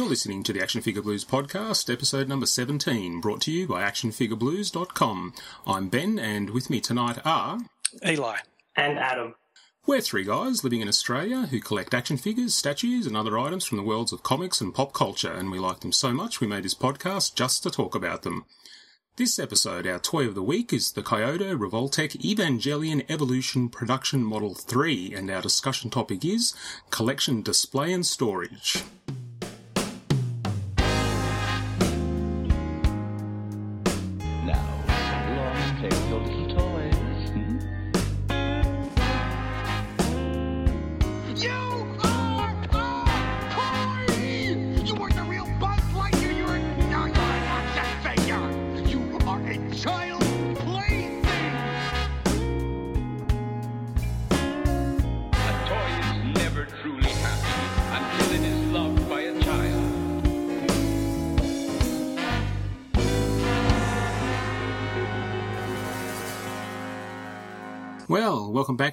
You're listening to the Action Figure Blues podcast, episode number 17, brought to you by actionfigureblues.com. I'm Ben, and with me tonight are Eli and Adam. We're three guys living in Australia who collect action figures, statues, and other items from the worlds of comics and pop culture, and we like them so much we made this podcast just to talk about them. This episode, our toy of the week is the Kyoto Revoltech Evangelion Evolution Production Model 3, and our discussion topic is collection display and storage.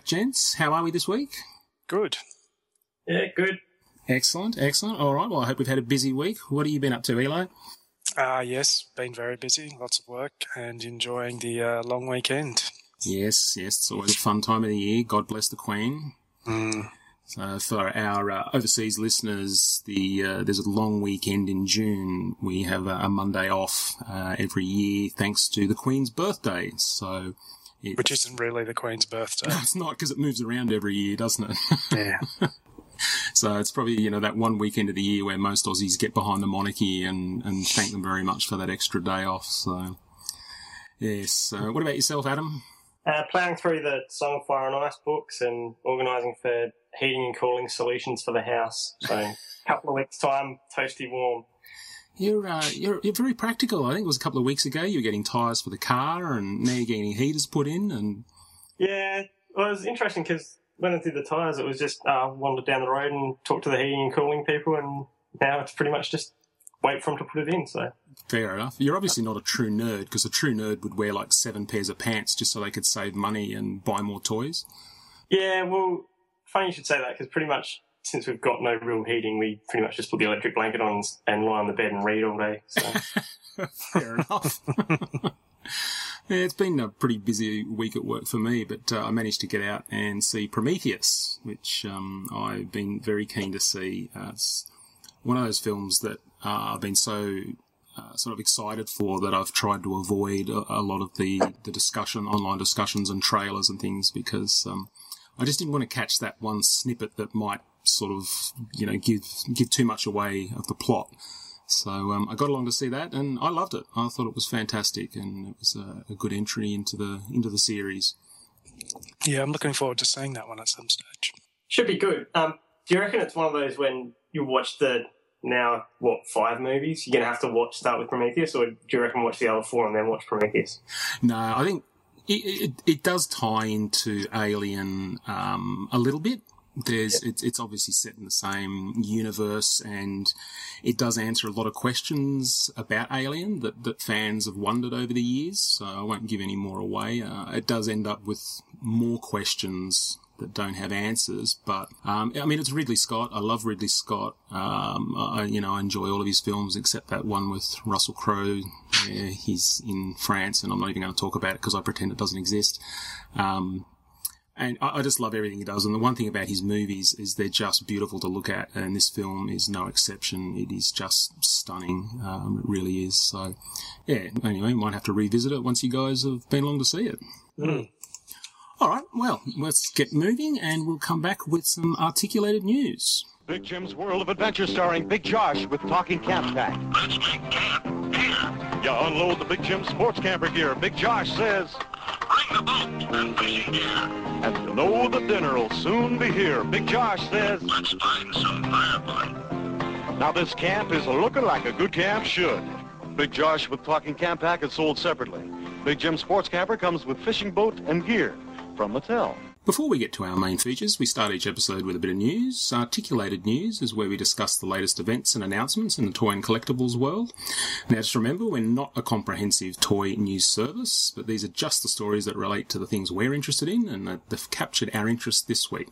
Gents. How are we this week? Good. Yeah, good. Excellent, excellent. All right, well, I hope we've had a busy week. What have you been up to, Eli? Uh, yes, been very busy, lots of work, and enjoying the uh, long weekend. Yes, yes, it's always a fun time of the year. God bless the Queen. Mm. So for our uh, overseas listeners, the uh, there's a long weekend in June. We have a, a Monday off uh, every year, thanks to the Queen's birthday. So it, Which isn't really the Queen's birthday. it's not because it moves around every year, doesn't it? yeah. so it's probably you know that one weekend of the year where most Aussies get behind the monarchy and and thank them very much for that extra day off. So yes, uh, what about yourself, Adam? Uh, ploughing through the Song of Fire and Ice books and organising for heating and cooling solutions for the house. So, a couple of weeks' time, toasty warm. You're, uh, you're you're very practical. I think it was a couple of weeks ago you were getting tyres for the car, and now you're getting heaters put in. And Yeah, well, it was interesting because when I did the tyres, it was just uh, wander down the road and talk to the heating and cooling people, and now it's pretty much just wait for them to put it in. So, fair enough. You're obviously not a true nerd because a true nerd would wear like seven pairs of pants just so they could save money and buy more toys. yeah, well, funny you should say that because pretty much since we've got no real heating, we pretty much just put the electric blanket on and lie on the bed and read all day. So. Fair enough. yeah, it's been a pretty busy week at work for me, but uh, I managed to get out and see Prometheus, which um, I've been very keen to see. Uh, it's one of those films that uh, I've been so uh, sort of excited for that I've tried to avoid a, a lot of the, the discussion, online discussions and trailers and things because um, I just didn't want to catch that one snippet that might sort of, you know, give give too much away of the plot. So um, I got along to see that, and I loved it. I thought it was fantastic, and it was a, a good entry into the into the series. Yeah, I'm looking forward to seeing that one at some stage. Should be good. Um, do you reckon it's one of those when you watch the now what five movies? You're gonna have to watch start with Prometheus, or do you reckon watch the other four and then watch Prometheus? No, I think it, it, it does tie into Alien um, a little bit. There's it's it's obviously set in the same universe, and it does answer a lot of questions about Alien that that fans have wondered over the years. So I won't give any more away. Uh, it does end up with more questions that don't have answers. But um, I mean, it's Ridley Scott. I love Ridley Scott. Um, I, you know, I enjoy all of his films except that one with Russell Crowe. where he's in France, and I'm not even going to talk about it because I pretend it doesn't exist. Um, and I, I just love everything he does. And the one thing about his movies is they're just beautiful to look at, and this film is no exception. It is just stunning. Um, it really is. So, yeah. Anyway, might have to revisit it once you guys have been along to see it. All right. Well, let's get moving, and we'll come back with some articulated news. Big Jim's World of Adventure starring Big Josh with Talking Camp Pack. Let's make camp here. You unload the Big Jim sports camper gear. Big Josh says, Bring the boat and fishing gear. and you know the dinner'll soon be here. Big Josh says, Let's find some firewood. now this camp is looking like a good camp should. Big Josh with Talking Camp Pack is sold separately. Big Jim sports camper comes with fishing boat and gear from Mattel. Before we get to our main features, we start each episode with a bit of news. Articulated news is where we discuss the latest events and announcements in the toy and collectibles world. Now, just remember, we're not a comprehensive toy news service, but these are just the stories that relate to the things we're interested in and that have captured our interest this week.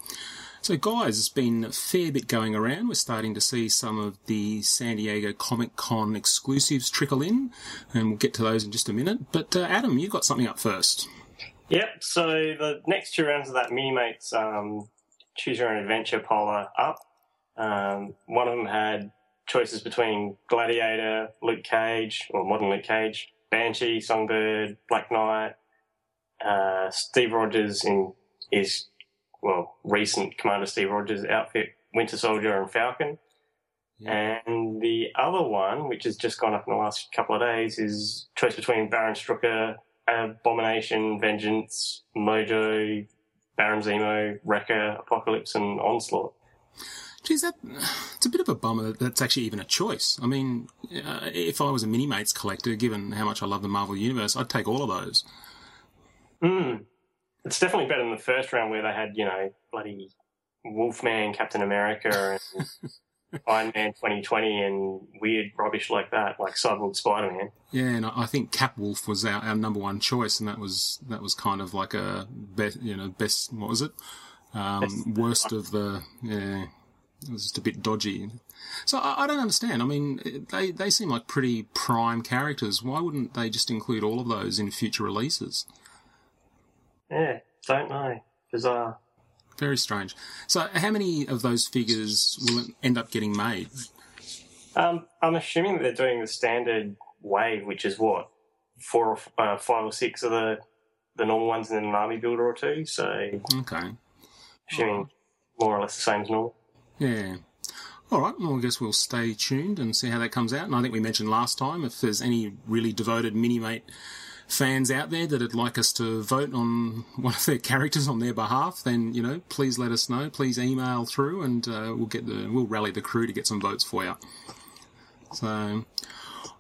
So, guys, it's been a fair bit going around. We're starting to see some of the San Diego Comic Con exclusives trickle in, and we'll get to those in just a minute. But, uh, Adam, you've got something up first. Yep. So the next two rounds of that Minimates um, Choose Your Own Adventure poll are up. Um, one of them had choices between Gladiator, Luke Cage, or modern Luke Cage, Banshee, Songbird, Black Knight, uh, Steve Rogers in his well recent Commander Steve Rogers outfit, Winter Soldier and Falcon. And the other one, which has just gone up in the last couple of days, is choice between Baron Strucker, Abomination, Vengeance, Mojo, Baron Zemo, Wrecker, Apocalypse, and Onslaught. Geez, that it's a bit of a bummer that that's actually even a choice. I mean, uh, if I was a Minimates collector, given how much I love the Marvel Universe, I'd take all of those. Mm. It's definitely better than the first round where they had, you know, bloody Wolfman, Captain America, and Iron Man 2020 and weird rubbish like that, like Cyborg Spider Man. Yeah, and I think Cap Wolf was our, our number one choice, and that was that was kind of like a best, you know, best. What was it? Um, Best- worst of the. Yeah, it was just a bit dodgy. So I, I don't understand. I mean, they they seem like pretty prime characters. Why wouldn't they just include all of those in future releases? Yeah, don't know. Bizarre. Very strange. So, how many of those figures will end up getting made? Um, I'm assuming that they're doing the standard wave, which is what four or f- uh, five or six of the the normal ones, and then an army builder or two. So, Okay. assuming more or less the same as normal. Yeah. All right. Well, I guess we'll stay tuned and see how that comes out. And I think we mentioned last time if there's any really devoted Minimate fans out there that'd like us to vote on one of their characters on their behalf, then you know, please let us know. Please email through, and uh, we'll get the we'll rally the crew to get some votes for you. So,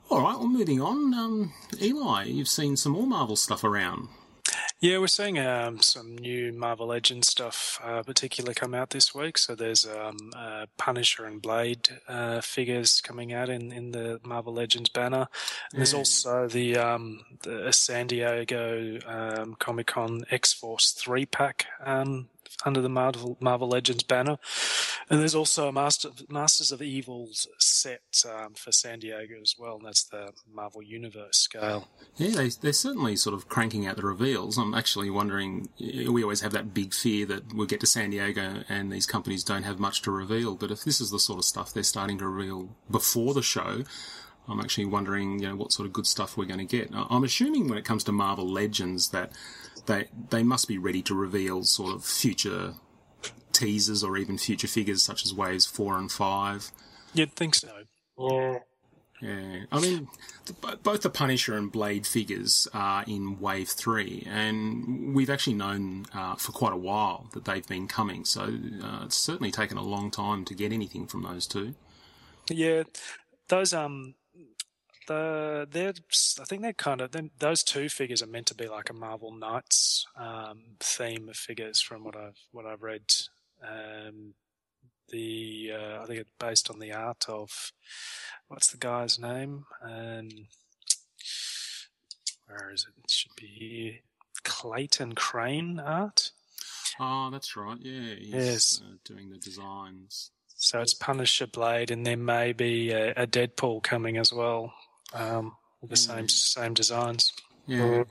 all right. Well, moving on. Um, Eli, you've seen some more Marvel stuff around. Yeah, we're seeing um, some new Marvel Legends stuff, uh, particularly come out this week. So there's um, uh, Punisher and Blade uh, figures coming out in, in the Marvel Legends banner. And there's Mm. also the, um, the San Diego um, Comic Con X Force three pack um, under the Marvel Marvel Legends banner. And there's also a Master, Masters of Evils set um, for San Diego as well. And that's the Marvel Universe scale. Yeah, they, they're certainly sort of cranking out the reveals. I'm actually wondering, we always have that big fear that we'll get to San Diego and these companies don't have much to reveal. But if this is the sort of stuff they're starting to reveal before the show, I'm actually wondering, you know, what sort of good stuff we're going to get. I'm assuming when it comes to Marvel Legends that they, they must be ready to reveal sort of future teasers or even future figures such as waves four and five. You'd think so. Yeah. Yeah, I mean, the, both the Punisher and Blade figures are in Wave 3, and we've actually known uh, for quite a while that they've been coming, so uh, it's certainly taken a long time to get anything from those two. Yeah, those um, the they're I think they're kind of those two figures are meant to be like a Marvel Knights um, theme of figures from what I've what I've read. Um, the uh, I think it's based on the art of what's the guy's name? Um, where is it? It should be here. Clayton Crain art. Oh, that's right, yeah, he's Yes. uh, doing the designs. So it's Punisher Blade, and there may be a, a Deadpool coming as well. Um, the same same designs. Yeah.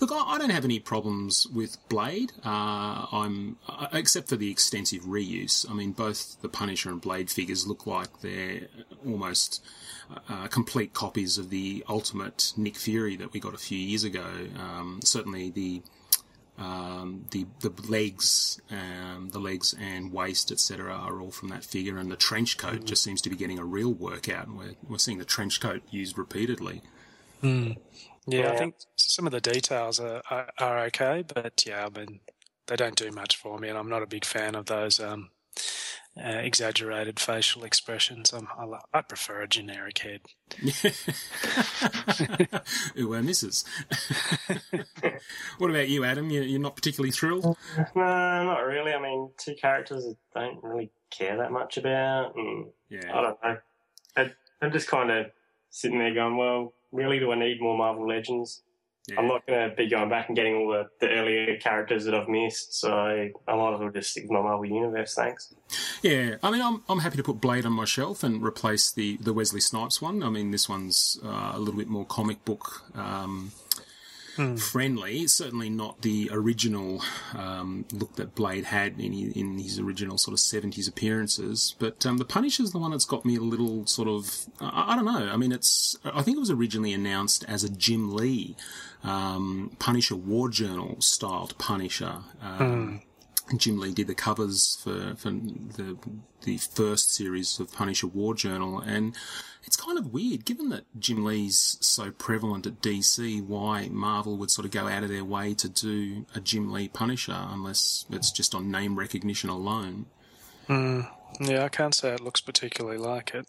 Look, I, I don't have any problems with Blade. Uh, I'm uh, except for the extensive reuse. I mean, both the Punisher and Blade figures look like they're almost uh, complete copies of the Ultimate Nick Fury that we got a few years ago. Um, certainly the um, the the legs, um, the legs and waist, etc., are all from that figure, and the trench coat just seems to be getting a real workout. And we're we're seeing the trench coat used repeatedly. Yeah, Yeah. I think some of the details are, are, are okay, but yeah, I mean, they don't do much for me, and I'm not a big fan of those um, uh, exaggerated facial expressions. I'm, I, li- I prefer a generic head. Ooh, uh, misses. what about you, Adam? You, you're not particularly thrilled? No, not really. I mean, two characters I don't really care that much about. And I don't know. I, I'm just kind of sitting there going, well, really, do I need more Marvel Legends? I'm not going to be going back and getting all the, the earlier characters that I've missed, so I might as well just stick with my Marvel Universe, thanks. Yeah, I mean, I'm, I'm happy to put Blade on my shelf and replace the, the Wesley Snipes one. I mean, this one's uh, a little bit more comic book um, friendly. Certainly not the original um, look that Blade had in, his- in his original sort of 70s appearances. But um, the Punisher's the one that's got me a little sort of, I, I don't know. I mean, it's, I think it was originally announced as a Jim Lee um, Punisher War Journal styled Punisher. Um, Jim Lee did the covers for, for the the first series of Punisher War Journal, and it's kind of weird, given that Jim Lee's so prevalent at DC, why Marvel would sort of go out of their way to do a Jim Lee Punisher, unless it's just on name recognition alone. Yeah, I can't say it looks particularly like it.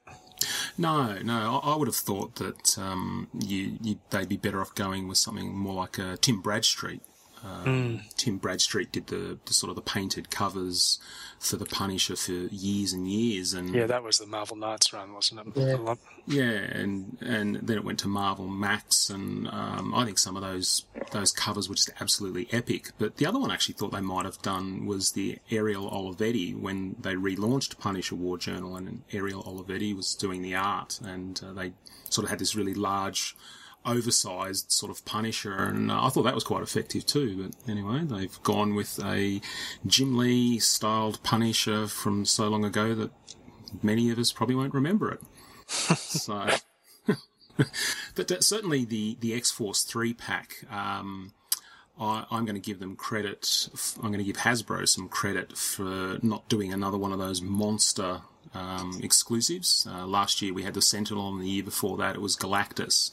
No, no, I, I would have thought that um, you, you they'd be better off going with something more like a Tim Bradstreet. Um, Tim Bradstreet did the, the sort of the painted covers for the Punisher for years and years, and Yeah, that was the Marvel Knights run, wasn't it? A lot- Yeah, and and then it went to Marvel Max, and um, I think some of those those covers were just absolutely epic. But the other one I actually thought they might have done was the Ariel Olivetti when they relaunched Punisher War Journal, and Ariel Olivetti was doing the art, and uh, they sort of had this really large. Oversized sort of Punisher, and uh, I thought that was quite effective too. But anyway, they've gone with a Jim Lee styled Punisher from so long ago that many of us probably won't remember it. so, but uh, certainly the the X Force three pack. Um, I, I'm going to give them credit. I'm going to give Hasbro some credit for not doing another one of those monster um, exclusives. Uh, last year we had the Sentinel, and the year before that it was Galactus.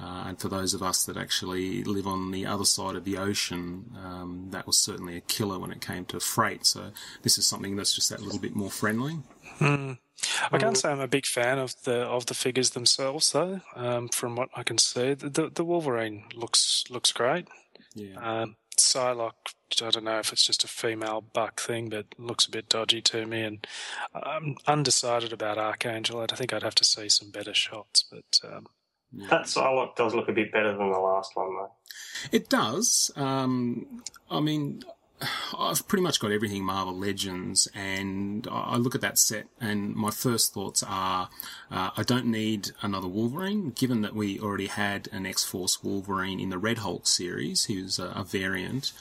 Uh, and for those of us that actually live on the other side of the ocean, um, that was certainly a killer when it came to freight. So this is something that's just that little bit more friendly. I can't say I'm a big fan of the of the figures themselves, though. Um, from what I can see, the the, the Wolverine looks looks great. Yeah. Um, Psylocke, I don't know if it's just a female buck thing, but looks a bit dodgy to me. And I'm undecided about Archangel. I think I'd have to see some better shots, but um, That Psylocke does look a bit better than the last one, though. It does. Um, I mean, I've pretty much got everything Marvel Legends, and I look at that set, and my first thoughts are, uh, I don't need another Wolverine, given that we already had an X Force Wolverine in the Red Hulk series. who's a, a variant.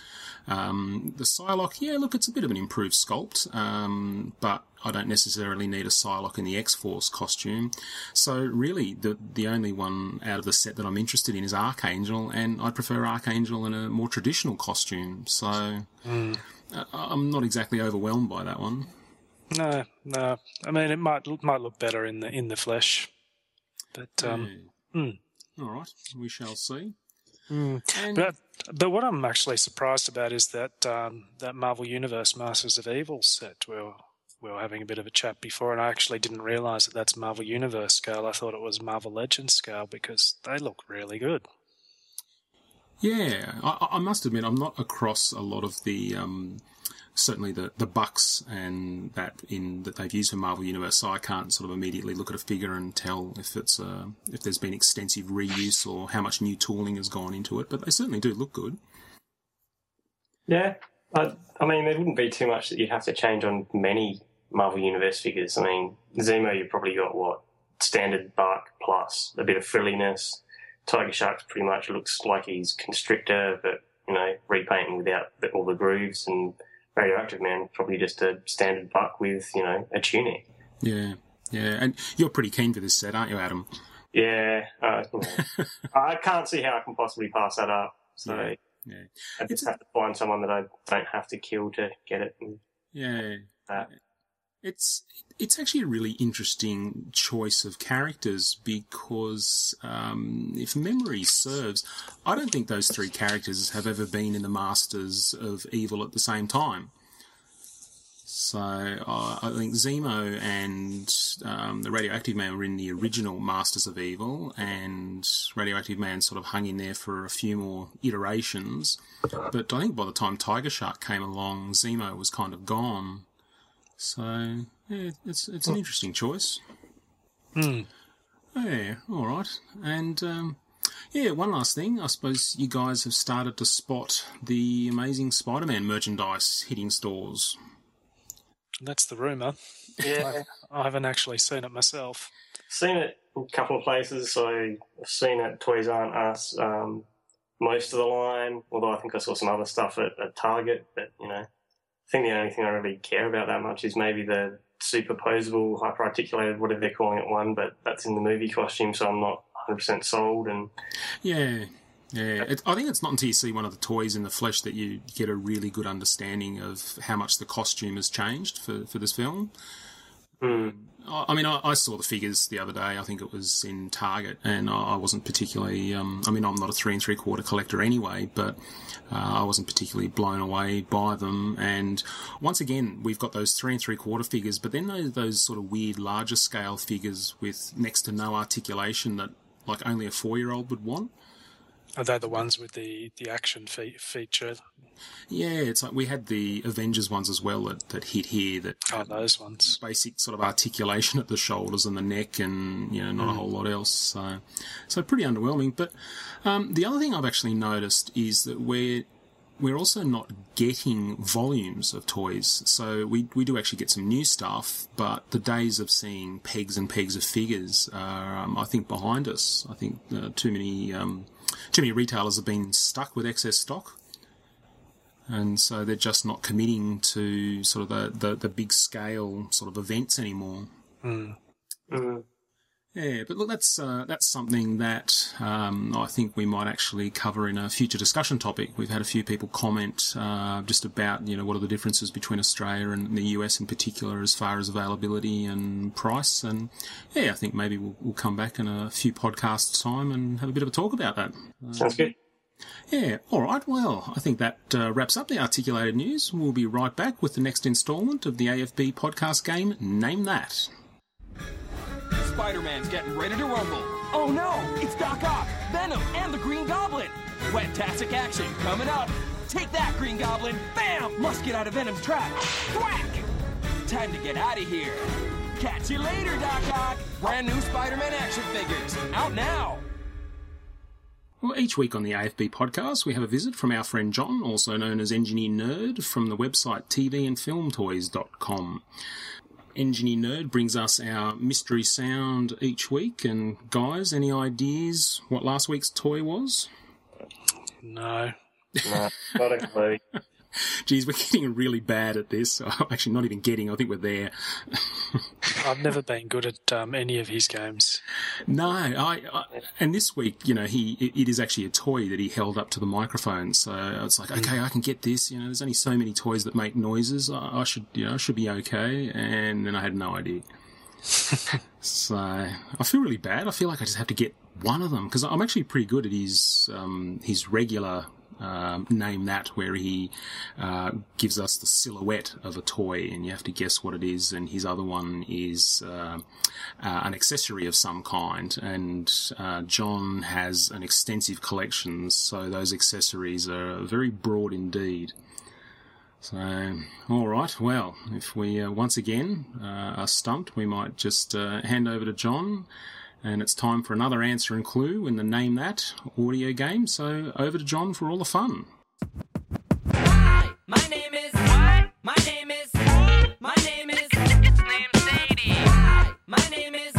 Um, the Psylocke, yeah, look, it's a bit of an improved sculpt, um, but I don't necessarily need a Psylocke in the X Force costume. So really, the the only one out of the set that I'm interested in is Archangel, and I prefer Archangel in a more traditional costume. So uh, I'm not exactly overwhelmed by that one. no, no. I mean, it might might look better in the in the flesh, but um, Yeah. All right, we shall see. Hmm. And But but what I'm actually surprised about is that um, that Marvel Universe Masters of Evil set. We were, we were having a bit of a chat before, and I actually didn't realise that that's Marvel Universe scale. I thought it was Marvel Legends scale because they look really good. Yeah, I, I must admit I'm not across a lot of the um, certainly the the bucks and that in that they've used for Marvel Universe. So I can't sort of immediately look at a figure and tell if it's uh, if there's been extensive reuse or how much new tooling has gone into it. But they certainly do look good. Yeah, I, I mean, there wouldn't be too much that you'd have to change on many Marvel Universe figures. I mean, Zemo, you've probably got what standard buck plus a bit of frilliness. Tiger Shark's pretty much looks like he's Constrictor, but you know, repainting without all the grooves. And Radioactive Man probably just a standard buck with you know a tunic. Yeah, yeah, and you're pretty keen for this set, aren't you, Adam? Yeah, uh, you know, I can't see how I can possibly pass that up. So Yeah, yeah. I It's just a- have to find someone that I don't have to kill to get it. And Yeah. that. It's it's actually a really interesting choice of characters because um, if memory serves, I don't think those three characters have ever been in the Masters of Evil at the same time. So uh, I think Zemo and um, the Radioactive Man were in the original Masters of Evil, and Radioactive Man sort of hung in there for a few more iterations. But I think by the time Tiger Shark came along, Zemo was kind of gone. So yeah, it's it's an interesting choice. Hmm. Yeah, all right. And um, Yeah, one last thing. I suppose you guys have started to spot the amazing Spider Man merchandise hitting stores. That's the rumor. Yeah, I haven't actually seen it myself. seen it in a couple of places. So I've seen it at Toys R Us, um, most of the line. Although I think I saw some other stuff at, at Target. But you know, I think the only thing I really care about that much is maybe the superposable, hyper articulated, whatever they're calling it, one. But that's in the movie costume, so I'm not 100 percent sold. And Yeah, yeah. It, I think it's not until you see one of the toys in the flesh that you get a really good understanding of how much the costume has changed for, for this film. hmm, I mean, I, I saw the figures the other day. I think it was in Target, and I I wasn't particularly. Um, I mean, I'm not a three and three quarter collector anyway, but uh, I wasn't particularly blown away by them. And once again, we've got those three and three quarter figures, but then those, those sort of weird larger scale figures with next to no articulation that like only a four year old would want. Are they the ones with the, the action fe- feature? Yeah, it's like we had the Avengers ones as well that, that hit here that Oh, those ones. basic sort of articulation at the shoulders and the neck, and you know, not a whole lot else. So, so pretty underwhelming. But um, the other thing I've actually noticed is that we're we're also not getting volumes of toys. So we we do actually get some new stuff, but the days of seeing pegs and pegs of figures are, um, I think, behind us. I think uh, too many um, too many retailers have been stuck with excess stock and so they're just not committing to sort of the, the, the big scale sort of events anymore. Mm. mm, Yeah, but look, that's uh, that's something that um, I think we might actually cover in a future discussion topic. We've had a few people comment uh, just about you know what are the differences between Australia and the US in particular as far as availability and price, and yeah, I think maybe we'll, we'll come back in a few podcasts time and have a bit of a talk about that. sounds good. Yeah, all right. Well, I think that uh, wraps up the articulated news. We'll be right back with the next instalment of the AFB podcast game, Name That. Spider-Man's getting ready to rumble. Oh no, it's Doc Ock, Venom, and the Green Goblin. Fantastic action coming up. Take that, Green Goblin. Bam! Must get out of Venom's trap. Thwack! Time to get out of here. Catch you later, Doc Ock. Brand new Spider-Man action figures. Out now. Well, each week on the AFB podcast, we have a visit from our friend John, also known as Engineer Nerd, from the website tvandfilmtoys.com. Engineer Nerd brings us our mystery sound each week. And guys, any ideas what last week's toy was? No. No, not a clue. Geez, we're getting really bad at this. Actually, not even getting. I think we're there. I've never been good at um, any of his games. No, I, I and this week, you know, he it, it is actually a toy that he held up to the microphone. So it's like, okay, I can get this. You know, there's only so many toys that make noises. I, I should, you know, I should be okay. And then I had no idea. so I feel really bad. I feel like I just have to get one of them because I'm actually pretty good at his um, his regular um, name that where he uh, gives us the silhouette of a toy and you have to guess what it is and his other one is uh, uh, an accessory of some kind. And uh, John has an extensive collection so those accessories are very broad indeed. So all right well if we uh, once again uh, are stumped we might just hand over to John and it's time for another answer and clue in the Name That audio game. So over to John for all the fun. Hi, my name is. What? My name is. My name is. It's named Sadie. Hi, my name is.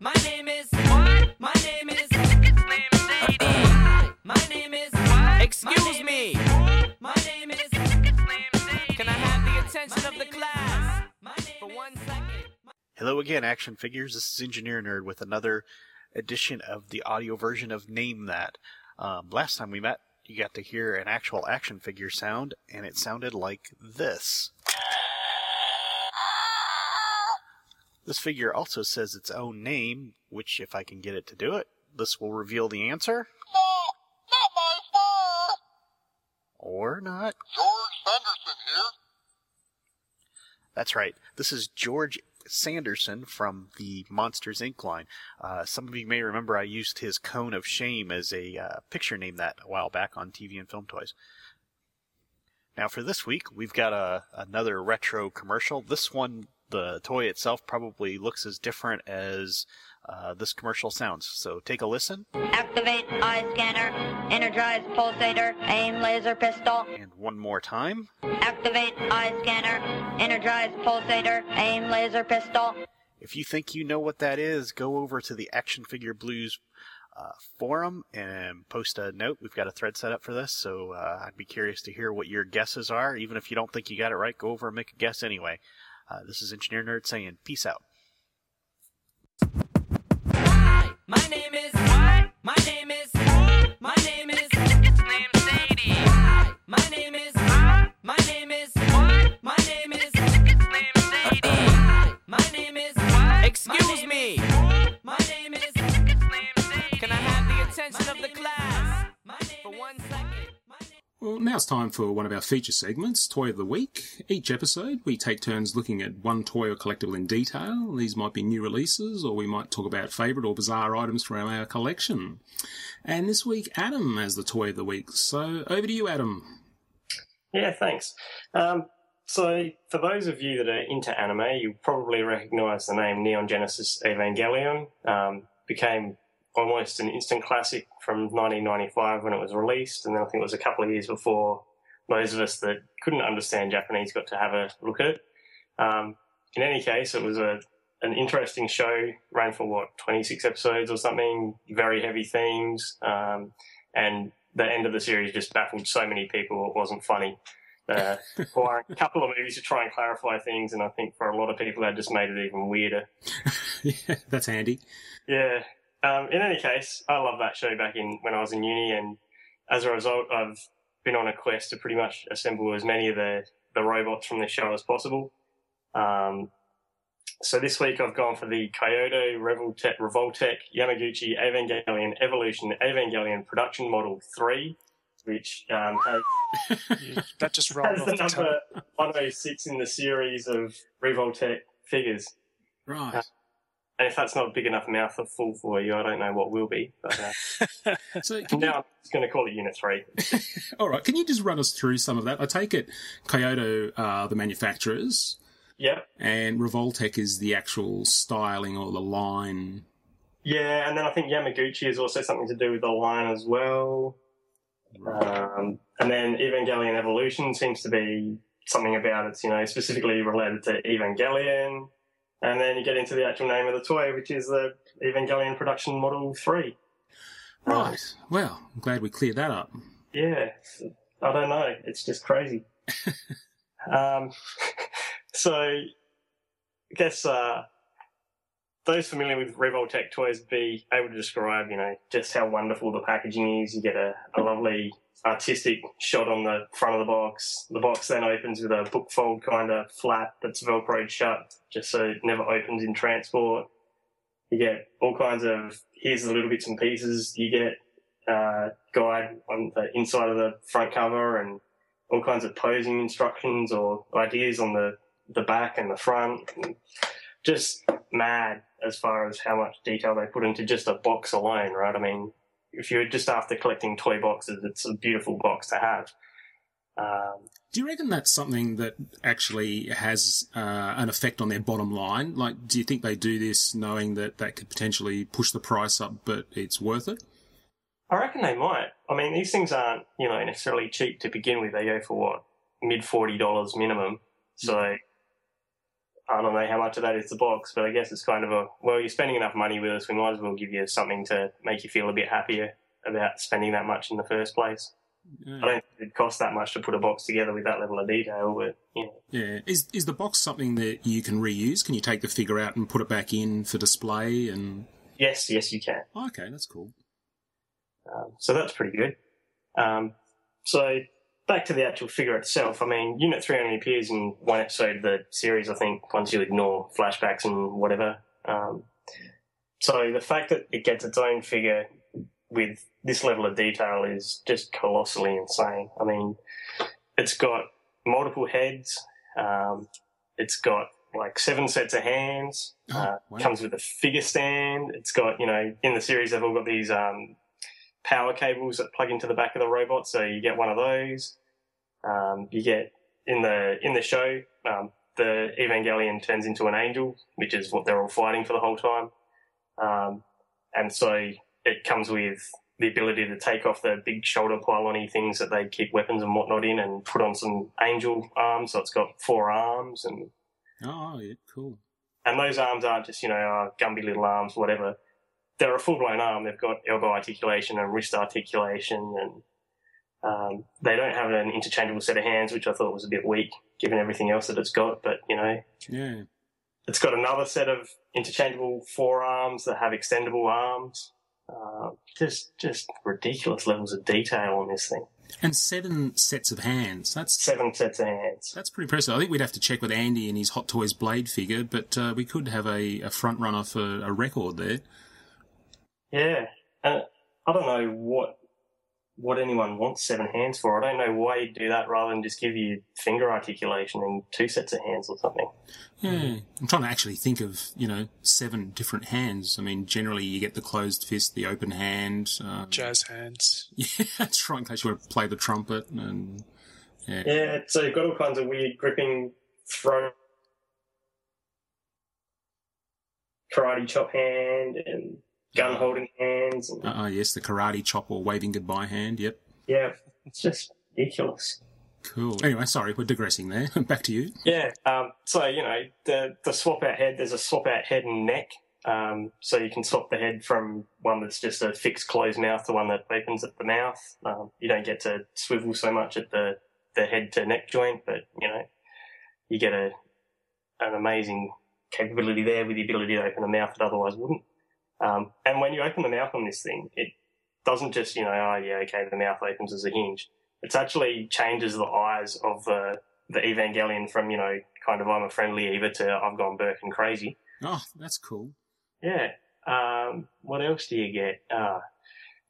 My name is. What? My name is. It's named Sadie. Hi, my name is. What? Excuse me. My name is. It's named Sadie. Can I have the attention of the class? My name For is- one second. Hello again, action figures. This is Engineer Nerd with another edition of the audio version of Name That. Um, last time we met, you got to hear an actual action figure sound, and it sounded like this. This figure also says its own name, which, if I can get it to do it, this will reveal the answer. Not my. Or not. George Sanderson here. That's right. This is George Sanderson from the Monsters Inc. line. Uh, some of you may remember I used his Cone of Shame as a uh, picture name that a while back on TV and Film Toys. Now for this week, we've got a another retro commercial. This one, the toy itself probably looks as different as uh, this commercial sounds. So take a listen. Activate eye scanner. Energize pulsator. Aim laser pistol. And one more time. Activate eye scanner. Energize pulsator. Aim laser pistol. If you think you know what that is, go over to the Action Figure Blues uh, forum and post a note. We've got a thread set up for this, so uh, I'd be curious to hear what your guesses are. Even if you don't think you got it right, go over and make a guess anyway. Uh, this is Engineer Nerd saying peace out. My name is what? My name is My name is It's named Sadie. Hi. My name is My name is what? My name is It's named Sadie. Hi. My name is what? Excuse me. My name is It's named Sadie. Can I have the attention of the name is- class My name for one second? Well, now it's time for one of our feature segments, Toy of the Week. Each episode, we take turns looking at one toy or collectible in detail. These might be new releases, or we might talk about favourite or bizarre items from our collection. And this week, Adam has the Toy of the Week. So over to you, Adam. Yeah, thanks. Um, so, for those of you that are into anime, you probably recognise the name Neon Genesis Evangelion. Um, became almost an instant classic from 1995 when it was released, and then I think it was a couple of years before those of us that couldn't understand Japanese got to have a look at it. Um, in any case, it was a an interesting show, ran for what 26 episodes or something, very heavy themes, um, and the end of the series just baffled so many people it wasn't funny. Uh, requiring a couple of movies to try and clarify things, and I think for a lot of people that just made it even weirder. yeah, that's handy. Yeah. Um, in any case, I love that show back in when I was in uni, and as a result, I've been on a quest to pretty much assemble as many of the, the robots from the show as possible. Um, so this week I've gone for the Kyoto Revoltech, Revoltech Yamaguchi Evangelion Evolution Evangelion Production Model 3, which um, has That just rolled has off the the number 106 in the series of Revoltech figures. Right. And if that's not a big enough mouthful for you, I don't know what will be. But uh, So can you, now I'm just going to call it Unit 3. all right, can you just run us through some of that? I take it Kyoto are the manufacturers, Yep. and Revoltech is the actual styling or the line. Yeah, and then I think Yamaguchi is also something to do with the line as well. Um, and then Evangelion Evolution seems to be something about it's, you know, specifically related to Evangelion. And then you get into the actual name of the toy, which is the Evangelion Production Model 3. Right. Well, I'm glad we cleared that up. Yeah, I don't know. It's just crazy. um, so, I guess uh, those familiar with Revoltech toys would be able to describe, you know, just how wonderful the packaging is. You get a, a lovely artistic shot on the front of the box. The box then opens with a book fold kind of flap that's velcroed shut, just so it never opens in transport. You get all kinds of here's the little bits and pieces. You get uh, guide on the inside of the front cover and all kinds of posing instructions or ideas on the, the back and the front. Just mad as far as how much detail they put into just a box alone, right? I mean, if you're just after collecting toy boxes, it's a beautiful box to have. Um, Do you reckon that's something that actually has uh, an effect on their bottom line? Like, do you think they do this knowing that that could potentially push the price up, but it's worth it? I reckon they might. I mean, these things aren't, you know, necessarily cheap to begin with. They go for what mid forty dollars minimum. So I don't know how much of that is the box, but I guess it's kind of a well, you're spending enough money with us. We might as well give you something to make you feel a bit happier about spending that much in the first place. Yeah. I don't think it costs that much to put a box together with that level of detail, but you know, Yeah. Is is the box something that you can reuse? Can you take the figure out and put it back in for display? And yes, yes, you can. okay, that's cool. Um, so that's pretty good. Um, so back to the actual figure itself. I mean, Unit 3 only appears in one episode of the series, I think, once you ignore flashbacks and whatever. Um, so the fact that it gets its own figure with this level of detail is just colossally insane. I mean, it's got multiple heads. Um, it's got like seven sets of hands. Oh, Uh, wow. Comes with a figure stand. It's got, you know, in the series they've all got these um, power cables that plug into the back of the robot, so you get one of those. Um, you get in the in the show, um, the Evangelion turns into an angel, which is what they're all fighting for the whole time. Um, and so it comes with the ability to take off the big shoulder pylon things that they keep weapons and whatnot in and put on some angel arms. So it's got four arms and Oh, yeah, cool. and those arms aren't just, you know, uh, Gumby little arms, whatever. They're a full blown arm. They've got elbow articulation and wrist articulation, and um, they don't have an interchangeable set of hands, which I thought was a bit weak given everything else that it's got. But, you know, Yeah. it's got another set of interchangeable forearms that have extendable arms. Uh, just, just ridiculous levels of detail on this thing. And seven sets of hands. That's Seven sets of hands. That's pretty impressive. I think we'd have to check with Andy and his Hot Toys Blade figure, but uh, we could have a, a front runner for a record there. Yeah, and I don't know what what anyone wants seven hands for. I don't know why you'd do that rather than just give you finger articulation and two sets of hands or something. Yeah, I'm trying to actually think of you know seven different hands. I mean, generally you get the closed fist, the open hand. Um, Jazz hands. yeah, that's right. In case you want to play the trumpet, and yeah, Yeah, so you've got all kinds of weird gripping, throw, karate chop hand, and gun holding hands, and uh, uh, yes, the karate chop or waving goodbye hand. Yep, yeah, it's just ridiculous. cool. Anyway, sorry, we're digressing there. Back to you. Yeah. Um, so you know the the swap out head. There's a swap out head and neck. Um, so you can swap the head from one that's just a fixed closed mouth to one that opens at the mouth. Um, you don't get to swivel so much at the the head to neck joint, but you know you get a an amazing capability there with the ability to open a mouth that otherwise wouldn't. Um, and when you open the mouth on this thing, it doesn't just you know oh yeah okay the mouth opens as a hinge. It's actually changes the eyes of the the Evangelion from you know kind of I'm a friendly Eva to I've gone Burke and crazy. Oh, that's cool. Yeah. Um, what else do you get? Uh,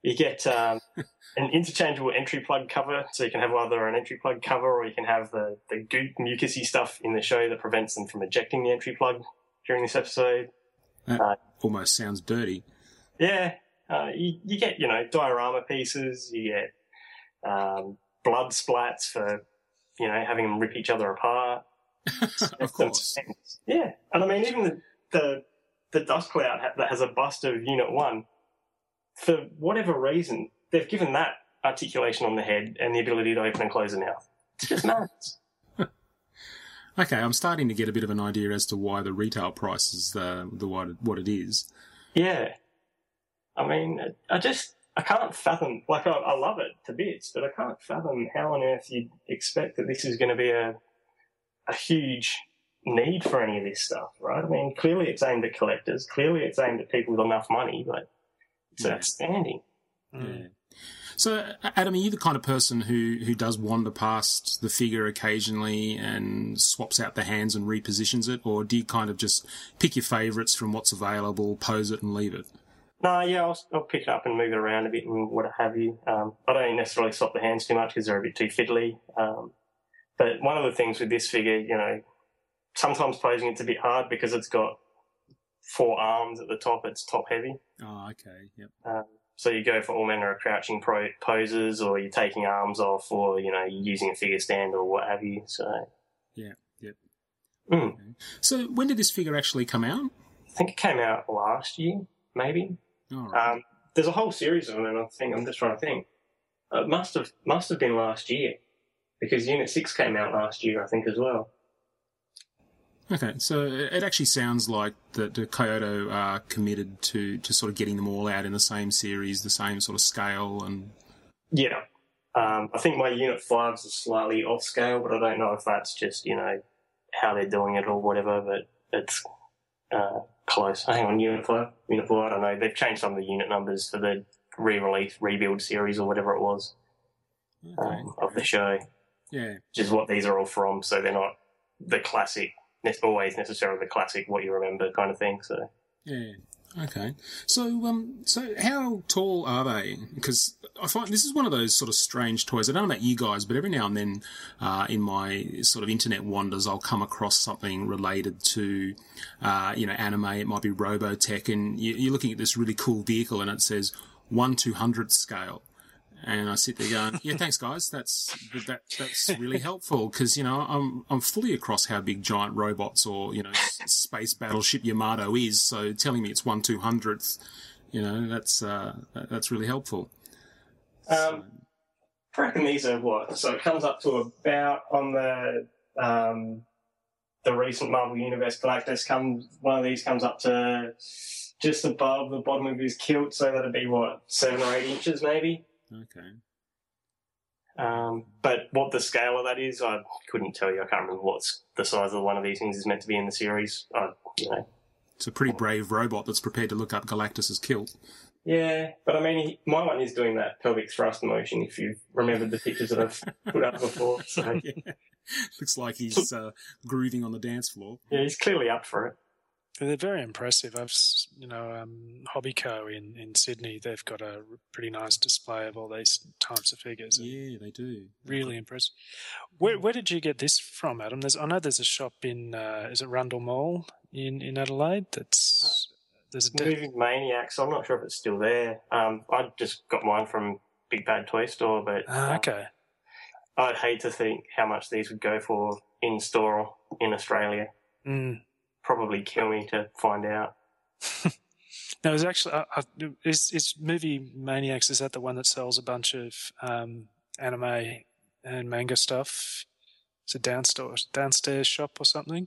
you get um, an interchangeable entry plug cover, so you can have either an entry plug cover or you can have the, the goop mucusy stuff in the show that prevents them from ejecting the entry plug during this episode. That Uh, almost sounds dirty. Yeah, uh, you, you get, you know, diorama pieces, you get um, blood splats for, you know, having them rip each other apart. of course. Yeah, and I mean, even the the, the dust cloud ha- that has a bust of Unit One, for whatever reason, they've given that articulation on the head and the ability to open and close the mouth. It's just nuts. Okay, I'm starting to get a bit of an idea as to why the retail price is uh, the what it, what it is. yeah, I mean, I just I can't fathom. Like, I, I love it to bits, but I can't fathom how on earth you'd expect that this is going to be a a huge need for any of this stuff, right? I mean, clearly it's aimed at collectors. Clearly it's aimed at people with enough money, but it's Yeah. outstanding. Yeah. So, Adam, are you the kind of person who, who does wander past the figure occasionally and swaps out the hands and repositions it, or do you kind of just pick your favourites from what's available, pose it, and leave it? No, yeah, I'll, I'll pick it up and move it around a bit and what have you. Um, I don't necessarily swap the hands too much because they're a bit too fiddly. Um, but one of the things with this figure, you know, sometimes posing it's a bit hard because it's got four arms at the top. It's top heavy. Oh, okay, yep. Um, so you go for all manner of crouching pro- poses, or you're taking arms off, or you know, you're using a figure stand or what have you. So Yeah, yep. Mm. Okay. So, when did this figure actually come out? I think it came out last year, maybe. All right. Um, there's a whole series of them, and I think I'm just trying to think. It must have must have been last year because Unit Six came out last year, I think, as well. Okay, so it actually sounds like that the Kyoto are committed to, to sort of getting them all out in the same series, the same sort of scale, and Yeah, um, I think my Unit Fives are slightly off scale, but I don't know if that's just you know how they're doing it or whatever. But it's uh, close. Hang on, Unit Five, Unit Four. I don't know. They've changed some of the unit numbers for the re-release, rebuild series or whatever it was okay. um, of the show. yeah, which is what these are all from. So they're not the classic, always necessarily the classic, what you remember kind of thing. So yeah. Okay, so um, so how tall are they? Because I find this is one of those sort of strange toys. I don't know about you guys, but every now and then, uh, in my sort of internet wanders, I'll come across something related to, uh, you know, anime. It might be Robotech, and you, you're looking at this really cool vehicle, and it says one two hundredth scale. And I sit there going, yeah, thanks guys. That's, that, that's really helpful because, you know, I'm, I'm fully across how big giant robots or, you know, space battleship Yamato is. So telling me it's one two hundredth, you know, that's, uh, that's really helpful. Um, I reckon these are what? So it comes up to about on the um, the recent Marvel Universe Galactus comes one of these comes up to just above the bottom of his kilt, so that'd be what seven or eight inches maybe. Okay. Um, but what the scale of that is, I couldn't tell you. I can't remember what's the size of one of these things is meant to be in the series. I, you know, It's a pretty brave robot that's prepared to look up Galactus's kilt. yeah. But I mean, he, my one is doing that pelvic thrust motion. If you've remembered the pictures that I've put up before, so yeah. Looks like he's uh, grooving on the dance floor. yeah, he's clearly up for it. But they're very impressive. I've, you know, um, Hobbyco in, in Sydney, they've got a pretty nice display of all these types of figures. Yeah, they do. Really impressive. Where, where did you get this from, Adam? There's, I know there's a shop in, uh, is it Rundle Mall in, in Adelaide? That's, there's a, de- Movie Maniacs. I'm not sure if it's still there. Um, I just got mine from Big Bad Toy Store, but Ah, um, okay. I'd hate to think how much these would go for in store in Australia. Mm. Probably kill me to find out. No, it's actually uh, uh, is is movie maniacs. Is that the one that sells a bunch of um, anime and manga stuff? It's a downstairs downstairs shop or something.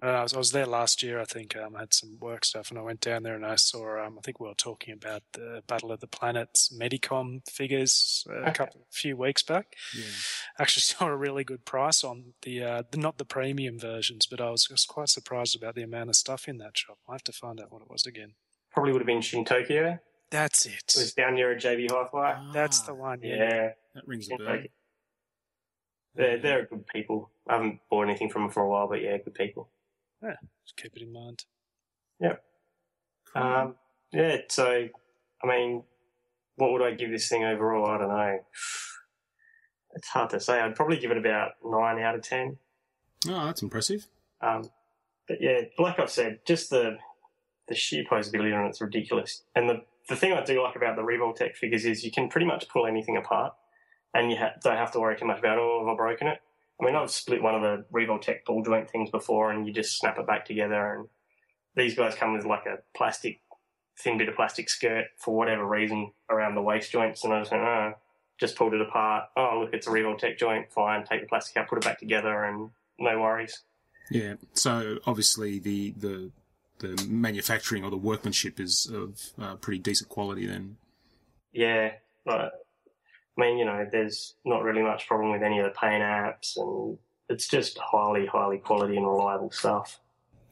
Uh, I, was, I was there last year. I think um, I had some work stuff, and I went down there and I saw. Um, I think we were talking about the Battle of the Planets Medicom figures uh, a couple few weeks back. Yeah. Actually, saw a really good price on the, uh, the not the premium versions, but I was just quite surprised about the amount of stuff in that shop. I have to find out what it was again. Probably would have been Shin Tokyo. That's It it. was down near a JB Hi-Fi. That's the one. Yeah, Yeah. That rings a bell. They're, they're good people. I haven't bought anything from them for a while, but yeah, good people. Yeah, just keep it in mind. Yeah. Um, yeah, so, I mean, what would I give this thing overall? I don't know. It's hard to say. I'd probably give it about 9 out of 10. Oh, that's impressive. Um, but yeah, like I've said, just the the sheer posability on it's ridiculous. And the the thing I do like about the Revoltech figures is you can pretty much pull anything apart, and you ha- don't have to worry too much about oh have I broken it. I mean I've split one of the Revoltech ball joint things before, and you just snap it back together. And these guys come with like a plastic thin bit of plastic skirt for whatever reason around the waist joints, and I just went oh. Just pulled it apart. Oh, look, it's a Revoltech joint. Fine, take the plastic out, put it back together, and no worries. Yeah. So obviously the the the manufacturing or the workmanship is of uh, pretty decent quality. Then. Yeah, but I mean, you know, there's not really much problem with any of the paint apps, and it's just highly, highly quality and reliable stuff.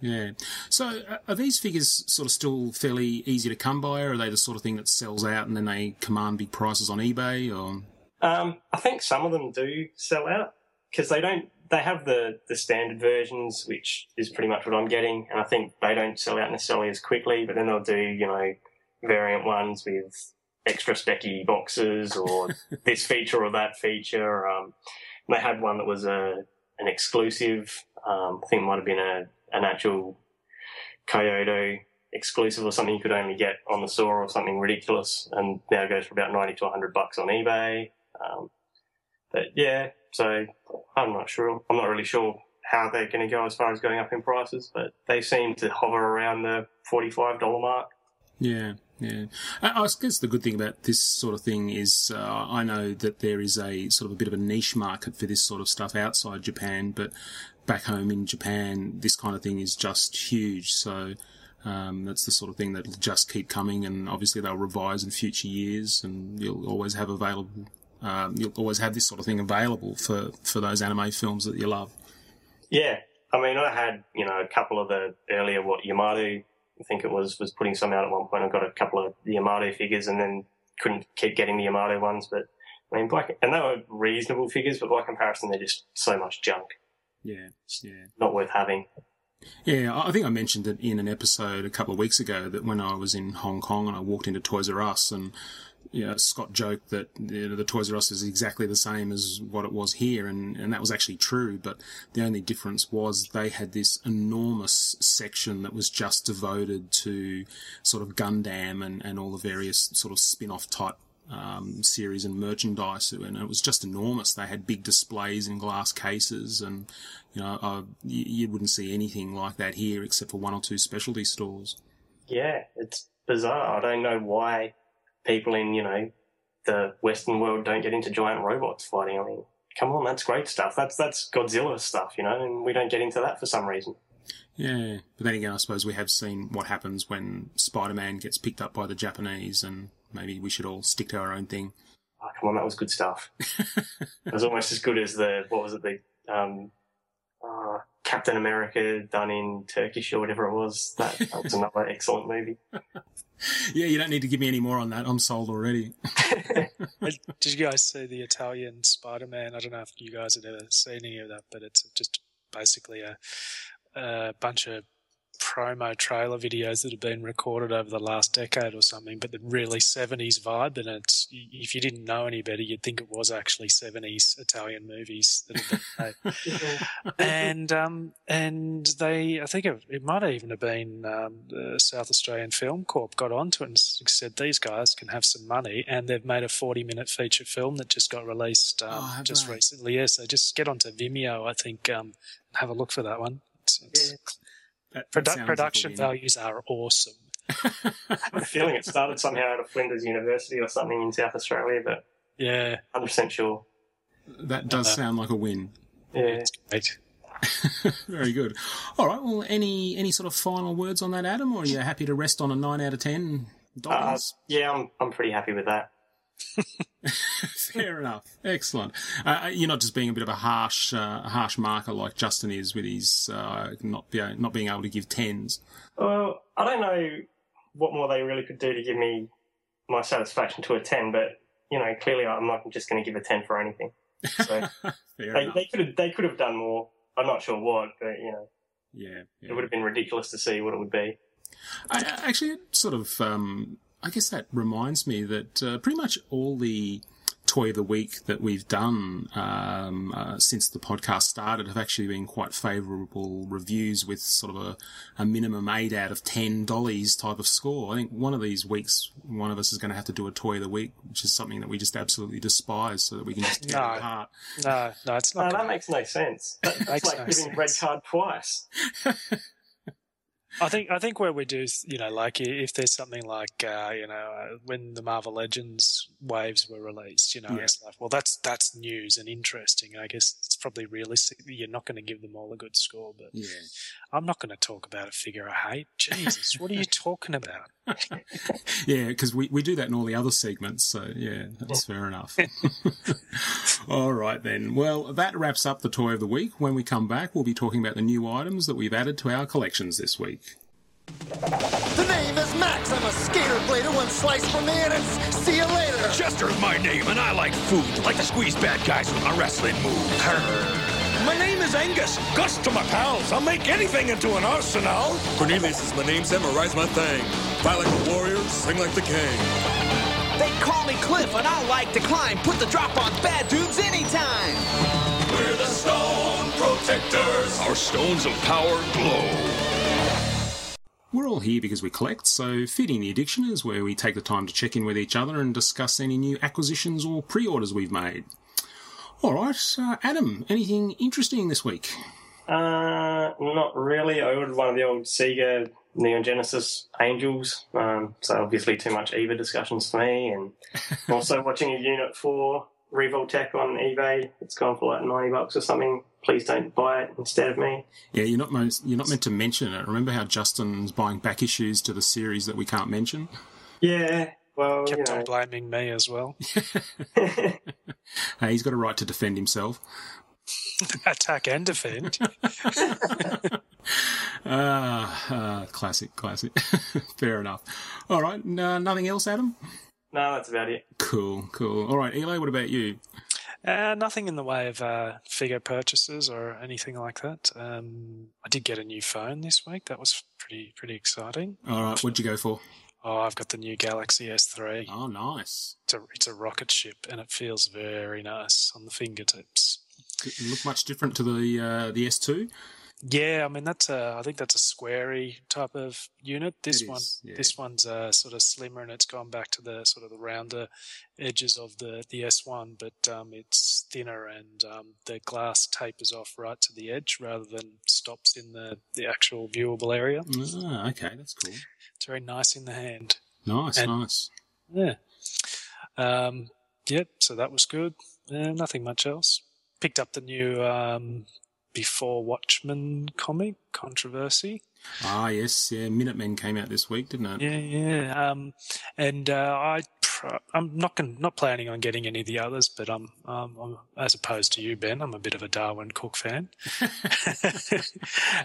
Yeah. So are these figures sort of still fairly easy to come by, or are they the sort of thing that sells out and then they command big prices on eBay? Or Um, I think some of them do sell out because they don't. They have the the standard versions, which is pretty much what I'm getting, and I think they don't sell out necessarily as quickly. But then they'll do, you know, variant ones with extra specky boxes or this feature or that feature. Um, they had one that was a an exclusive. Um, I think it might have been a an actual Kyoto exclusive or something you could only get on the store or something ridiculous, and now it goes for about ninety to hundred bucks on eBay. Um, but yeah, so I'm not sure. I'm not really sure how they're going to go as far as going up in prices, but they seem to hover around the forty-five dollar mark. yeah, yeah. I, guess the good thing about this sort of thing is uh, I know that there is a sort of a bit of a niche market for this sort of stuff outside Japan, but back home in Japan, this kind of thing is just huge. So. Um, that's the sort of thing that'll just keep coming, and obviously they'll revise in future years, and you'll always have available. Um, you'll always have this sort of thing available for, for those anime films that you love. Yeah, I mean, I had you know a couple of the earlier what Yamato, I think it was, was putting some out at one point. I got a couple of the Yamato figures, and then couldn't keep getting the Yamato ones. But I mean, by, and they were reasonable figures, but by comparison, they're just so much junk, Yeah, yeah. not worth having. Yeah, I think I mentioned it in an episode a couple of weeks ago that when I was in Hong Kong and I walked into Toys R Us and you know, Scott joked that you know, the Toys R Us is exactly the same as what it was here, and, and that was actually true. But the only difference was they had this enormous section that was just devoted to sort of Gundam and, and all the various sort of spin off type um, series and merchandise, and it was just enormous. They had big displays in glass cases, and you know, uh, you, you wouldn't see anything like that here except for one or two specialty stores. Yeah, it's bizarre. I don't know why people in, you know, the Western world don't get into giant robots fighting. I mean, come on, that's great stuff. That's that's Godzilla stuff, you know, and we don't get into that for some reason. Yeah, but then again, I suppose we have seen what happens when Spider-Man gets picked up by the Japanese, and maybe we should all stick to our own thing. Oh, come on, that was good stuff. it was almost as good as the what was it, the um, uh, Captain America done in Turkish or whatever it was. That, that was another excellent movie. Yeah, you don't need to give me any more on that. I'm sold already. Did you guys see the Italian Spider Man? I don't know if you guys have ever seen any of that, but it's just basically a, a bunch of promo trailer videos that have been recorded over the last decade or something, but the really 70s vibe. And it's, if you didn't know any better, you'd think it was actually 70s Italian movies that have been made. and, um, and they, I think it, it might even have been, um, the South Australian Film Corp got onto it and said, these guys can have some money. And they've made a 40 minute feature film that just got released, um, Oh, just they? recently. Yeah. So just get onto Vimeo, I think, um, and have a look for that one. It's, it's, That, that Produ- sounds like production win. values are awesome. I have a feeling it started somehow out of Flinders University or something in South Australia, but Yeah, 100% sure. That does sound like a win. Yeah. it's great. Very good. All right. Well, any any sort of final words on that, Adam, or are you happy to rest on a nine out of ten? Uh, yeah, I'm, I'm pretty happy with that. Fair enough. Excellent. Uh, you're not just being a bit of a harsh, uh, harsh marker like Justin is with his uh, not be, not being able to give tens. Well, I don't know what more they really could do to give me my satisfaction to a 10, but, you know, clearly I'm not just going to give a 10 for anything. So Fair they, they could have they could have done more. I'm not sure what, but, you know, Yeah. yeah. it would have been ridiculous to see what it would be. I, I- actually, it sort of, um, I guess that reminds me that uh, pretty much all the toy of the week that we've done um, uh, since the podcast started have actually been quite favourable reviews with sort of a, a minimum eight out of ten dollies type of score. I think one of these weeks, one of us is going to have to do a toy of the week, which is something that we just absolutely despise, so that we can just tear No. it apart. No, no, it's No, not. that makes no sense. That, that's Makes like no giving red card twice. I think I think where we do, you know, like if there's something like, uh, you know, uh, when the Marvel Legends waves were released, you know, Yeah. it's like, well, that's that's news and interesting. I guess it's probably realistic. You're not going to give them all a good score, but Yeah. I'm not going to talk about a figure I hate. Jesus, what are you talking about? Yeah, because we, we do that in all the other segments, so yeah, that's fair enough. all right then. Well, that wraps up the toy of the week. When we come back, we'll be talking about the new items that we've added to our collections this week. The name is Max. I'm a skater blader. One slice from me and it's see you later. Chester's my name, and I like food. Like to squeeze bad guys with my wrestling moves. My name is Angus. Gus to my pals. I'll make anything into an arsenal. Cornelius is my name, Samurai's my thing. Fight like a warrior, sing like the king. They call me Cliff, and I like to climb. Put the drop on bad dudes anytime. We're the Stone Protectors. Our stones of power glow. We're all here because we collect, so Feeding the Addiction is where we take the time to check in with each other and discuss any new acquisitions or pre-orders we've made. All right, uh, Adam, anything interesting this week? Uh, not really. I ordered one of the old Sega Neon Genesis Angels, um, so obviously too much EVA discussions for me. And also watching a Unit 4 Revoltech on eBay. It's gone for like 90 bucks or something. Please don't buy it instead of me. Yeah, you're not most, you're not meant to mention it. Remember how Justin's buying back issues to the series that we can't mention? Yeah, well, you Kept know. on blaming me as well. Hey, he's got a right to defend himself. Attack and defend. Ah, uh, classic, classic. Fair enough. All right, no, nothing else, Adam? No, that's about it. Cool, cool. All right, Eli, what about you? Uh, nothing in the way of uh, figure purchases or anything like that. Um, I did get a new phone this week. That was pretty pretty exciting. All right, what'd you go for? Oh, I've got the new Galaxy S3. Oh, nice. It's a, it's a rocket ship, and it feels very nice on the fingertips. Didn't look much different to the uh, the S2. Yeah, I mean that's a. I think that's a squarey type of unit. This It one, is, yeah. this one's uh, sort of slimmer, and it's gone back to the sort of the rounder edges of the the S1, but um, it's thinner, and um, the glass tapers off right to the edge rather than stops in the the actual viewable area. Ah, okay, that's cool. It's very nice in the hand. Nice, And- nice. Yeah. Um, yep. So that was good. Uh, nothing much else. Picked up the new um, Before Watchmen comic, Controversy. Ah, yes, yeah. Minutemen came out this week, didn't it? Yeah, yeah. Um, and uh, I, pr- I'm not gon- not planning on getting any of the others, but I'm, um, I'm as opposed to you, Ben. I'm a bit of a Darwyn Cooke fan,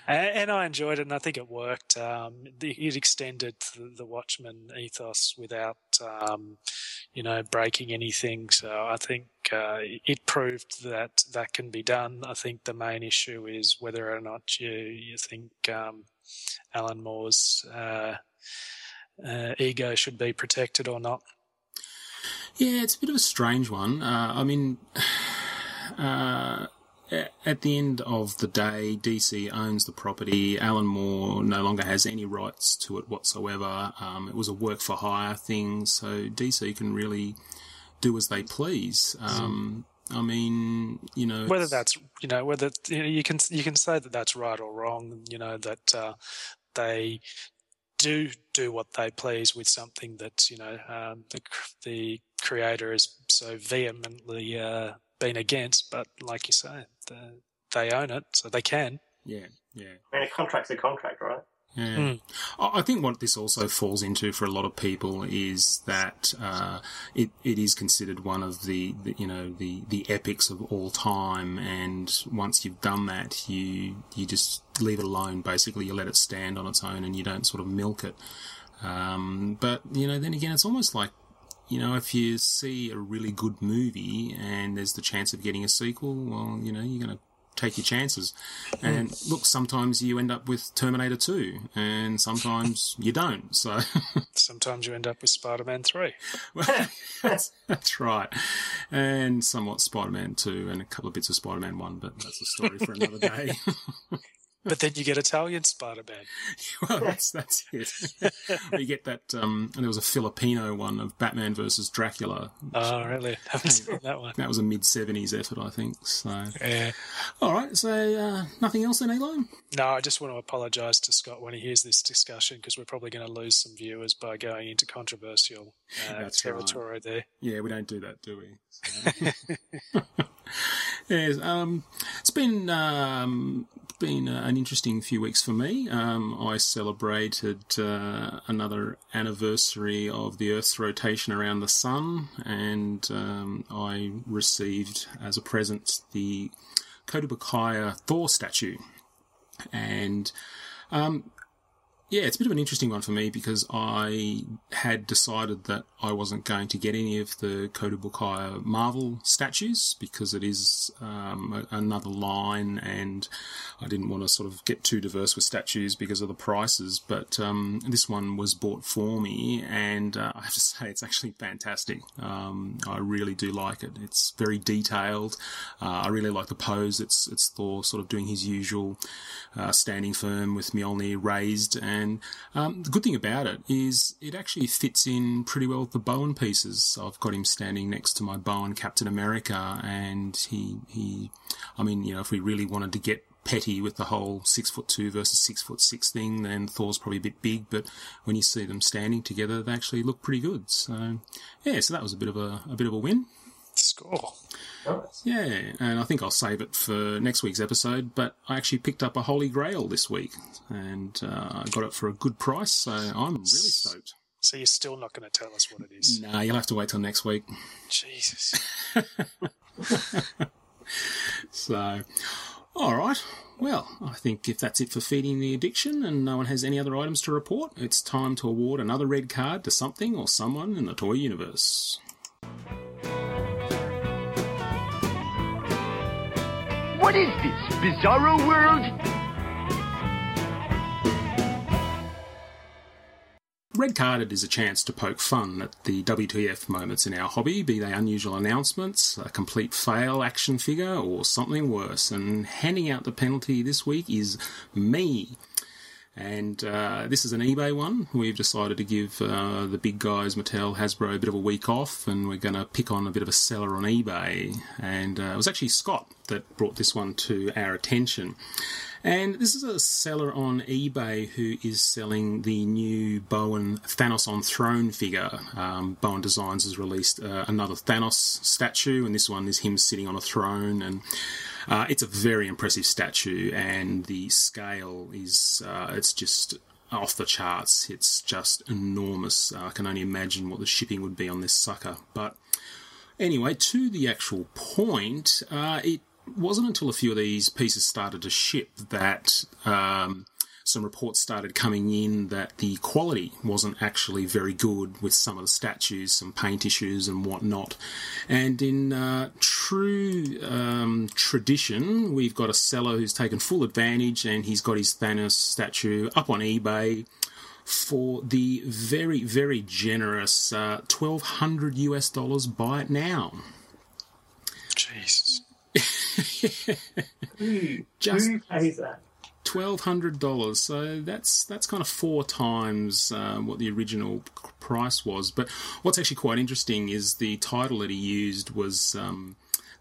and, I enjoyed it, and I think it worked. Um, the, it extended the, the Watchmen ethos without, um, you know, breaking anything. So I think uh, it proved that that can be done. I think the main issue is whether or not you you think. Um, Alan Moore's uh, uh, ego should be protected or not. Yeah, it's a bit of a strange one. Uh, I mean, uh, at the end of the day, DC owns the property. Alan Moore no longer has any rights to it whatsoever. Um, it was a work for hire thing, so DC can really do as they please. Um, I mean, you know, Whether that's you know whether you, know, you can you can say that that's right or wrong. You know that uh, they do do what they please with something that you know um, the the creator is so vehemently uh, been against. But like you say, the, they own it, so they can. yeah, yeah. I mean, a contract's a contract, right? Yeah. Mm. I I think what this also falls into for a lot of people is that uh, it it is considered one of the, the you know the the epics of all time, and once you've done that, you you just leave it alone. Basically, you let it stand on its own, and you don't sort of milk it. Um, but you know, then again, it's almost like you know, if you see a really good movie and there's the chance of getting a sequel, well, you know, you're going to take your chances. And hmm. look, sometimes you end up with Terminator 2 and sometimes you don't. So Sometimes you end up with Spider-Man Three. that's, that's right. And somewhat Spider-Man 2 and a couple of bits of Spider-Man 1, but that's a story for another day. But then you get Italian Spider-Man. well, that's that's it. you get that. Um, and there was a Filipino one of Batman versus Dracula. Oh, really? Haven't seen that one. That was a mid '70s effort, I think. So, Yeah. all right. So, uh, nothing else then, Eli? No, I just want to apologise to Scott when he hears this discussion because we're probably going to lose some viewers by going into controversial uh, That's right. territory there. Yeah, we don't do that, do we? So- yes, um, it's been um, been uh, an interesting few weeks for me. Um, I celebrated uh, another anniversary of the Earth's rotation around the sun, and um, I received as a present the Kotobukiya Thor statue, and um, yeah, it's a bit of an interesting one for me because I had decided that I wasn't going to get any of the Kotobukiya Marvel statues because it is um, another line and I didn't want to sort of get too diverse with statues because of the prices. But um, this one was bought for me and uh, I have to say it's actually fantastic. Um, I really do like it. It's very detailed. Uh, I really like the pose. It's, it's Thor sort of doing his usual uh, standing firm with Mjolnir raised. And um, the good thing about it is it actually fits in pretty well with the Bowen pieces. I've got him standing next to my Bowen Captain America, and he he. I mean, you know, if we really wanted to get petty with the whole six foot two versus six foot six thing, then Thor's probably a bit big. But when you see them standing together, they actually look pretty good. So yeah, so that was a bit of a, a bit of a win. Score. Yeah, and I think I'll save it for next week's episode. But I actually picked up a Holy Grail this week, and uh, I got it for a good price, so I'm really stoked. So you're still not going to tell us what it is? Nah, you'll have to wait till next week. Jesus. So, all right. Well, I think if that's it for feeding the addiction and no one has any other items to report, it's time to award another red card to something or someone in the toy universe. What is this, Bizarro World? Red Carded is a chance to poke fun at the WTF moments in our hobby, be they unusual announcements, a complete fail action figure, or something worse. And handing out the penalty this week is me. And uh, this is an eBay one. We've decided to give uh, the big guys, Mattel, Hasbro, a bit of a week off, and we're going to pick on a bit of a seller on eBay. And uh, it was actually Scott that brought this one to our attention. And this is a seller on eBay who is selling the new Bowen Thanos on Throne figure. Um, Bowen Designs has released uh, another Thanos statue, and this one is him sitting on a throne. And uh, it's a very impressive statue, and the scale is uh, it's just off the charts. It's just enormous. Uh, I can only imagine what the shipping would be on this sucker. But anyway, to the actual point, uh, it wasn't until a few of these pieces started to ship that um, some reports started coming in that the quality wasn't actually very good with some of the statues, some paint issues and whatnot. And in uh, true um, tradition, we've got a seller who's taken full advantage and he's got his Thanos statue up on eBay for the very, very generous uh, 1200 US dollars. Buy it now. Jesus. Just Who pays that? Twelve hundred dollars. So that's that's kind of four times um, what the original price was. But what's actually quite interesting is the title that he used was. Um,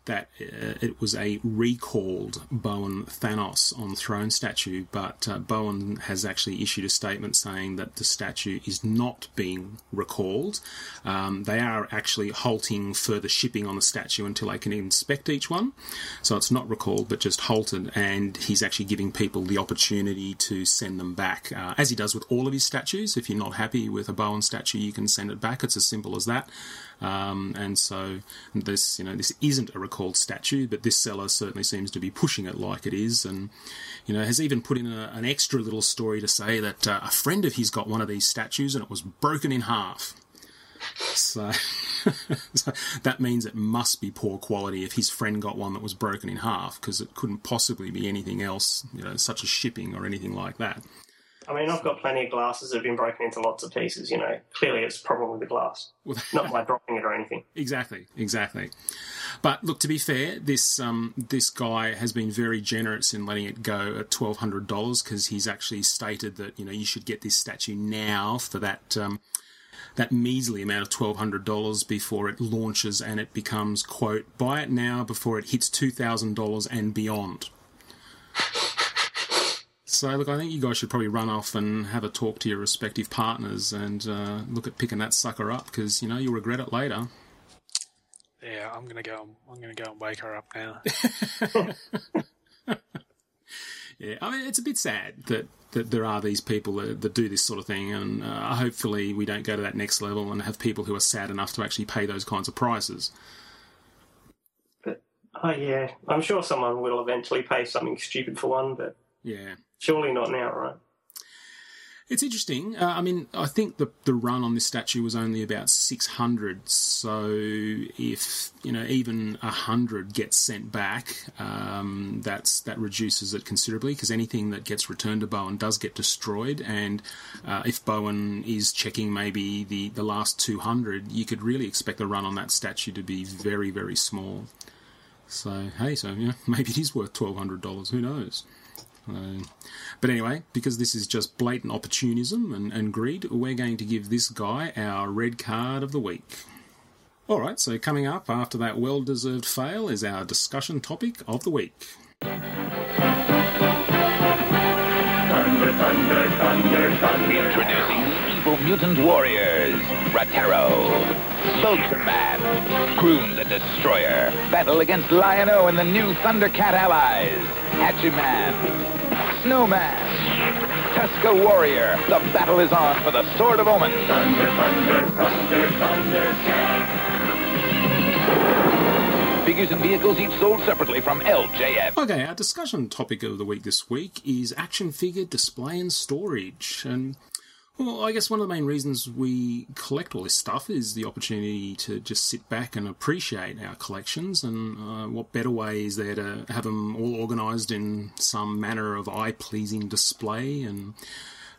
that uh, it was a recalled Bowen Thanos on throne statue, but uh, Bowen has actually issued a statement saying that the statue is not being recalled. Um, they are actually halting further shipping on the statue until they can inspect each one. So it's not recalled, but just halted, and he's actually giving people the opportunity to send them back, uh, as he does with all of his statues. If you're not happy with a Bowen statue, you can send it back. It's as simple as that. Um, and so this, you know, this isn't a recalled statue, but this seller certainly seems to be pushing it like it is, and you know, has even put in a, an extra little story to say that uh, a friend of his got one of these statues and it was broken in half. So, so that means it must be poor quality if his friend got one that was broken in half, because it couldn't possibly be anything else, you know, such as shipping or anything like that. I mean, I've got plenty of glasses that have been broken into lots of pieces. You know, clearly it's probably the glass, not by dropping it or anything. Exactly, exactly. But look, to be fair, this um, this guy has been very generous in letting it go at twelve hundred dollars because he's actually stated that you know you should get this statue now for that um, that measly amount of twelve hundred dollars before it launches and it becomes quote buy it now before it hits two thousand dollars and beyond. So look, I think you guys should probably run off and have a talk to your respective partners and uh, look at picking that sucker up because you know you'll regret it later. Yeah, I'm gonna go. I'm gonna go and wake her up now. Yeah, I mean it's a bit sad that, that there are these people that, that do this sort of thing, and uh, hopefully we don't go to that next level and have people who are sad enough to actually pay those kinds of prices. But oh yeah, I'm sure someone will eventually pay something stupid for one, but Yeah. Surely not now, right? It's interesting. Uh, I mean, I think the the run on this statue was only about six hundred. So if you know even hundred gets sent back, um, that's that reduces it considerably because anything that gets returned to Bowen does get destroyed. And uh, if Bowen is checking maybe the the last two hundred, you could really expect the run on that statue to be very very small. So hey, so yeah, maybe it is worth twelve hundred dollars. Who knows? Uh, but anyway, because this is just blatant opportunism and, and greed, we're going to give this guy our red card of the week. Alright, so coming up after that well deserved fail is our discussion topic of the week. Introducing the evil mutant warriors, Ratar-O, Soldier-Man, Grune the Destroyer, battle against Lion-O and the new Thundercat allies, Hachiman, Snowman, Tuska Warrior. The battle is on for the Sword of Omen. Figures and vehicles each sold separately from LJN. Okay, our discussion topic of the week this week is action figure display and storage. And, well, I guess one of the main reasons we collect all this stuff is the opportunity to just sit back and appreciate our collections. And uh, what better way is there to have them all organised in some manner of eye pleasing display and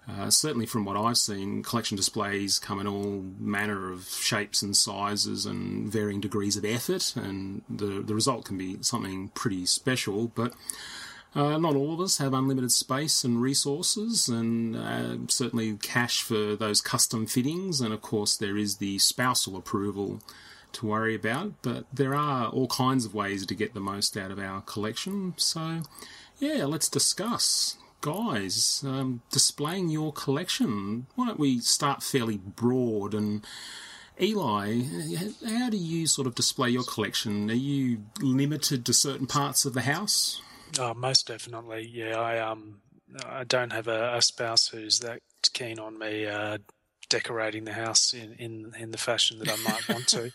uh, certainly from what I've seen, collection displays come in all manner of shapes and sizes and varying degrees of effort, and the the result can be something pretty special. But uh, not all of us have unlimited space and resources, and uh, certainly cash for those custom fittings. And of course, there is the spousal approval to worry about. But there are all kinds of ways to get the most out of our collection. So, yeah, let's discuss. Guys, um, displaying your collection. Why don't we start fairly broad and Eli, how do you sort of display your collection? Are you limited to certain parts of the house? Oh, most definitely. Yeah, I um, I don't have a, a spouse who's that keen on me uh, decorating the house in, in in the fashion that I might want to.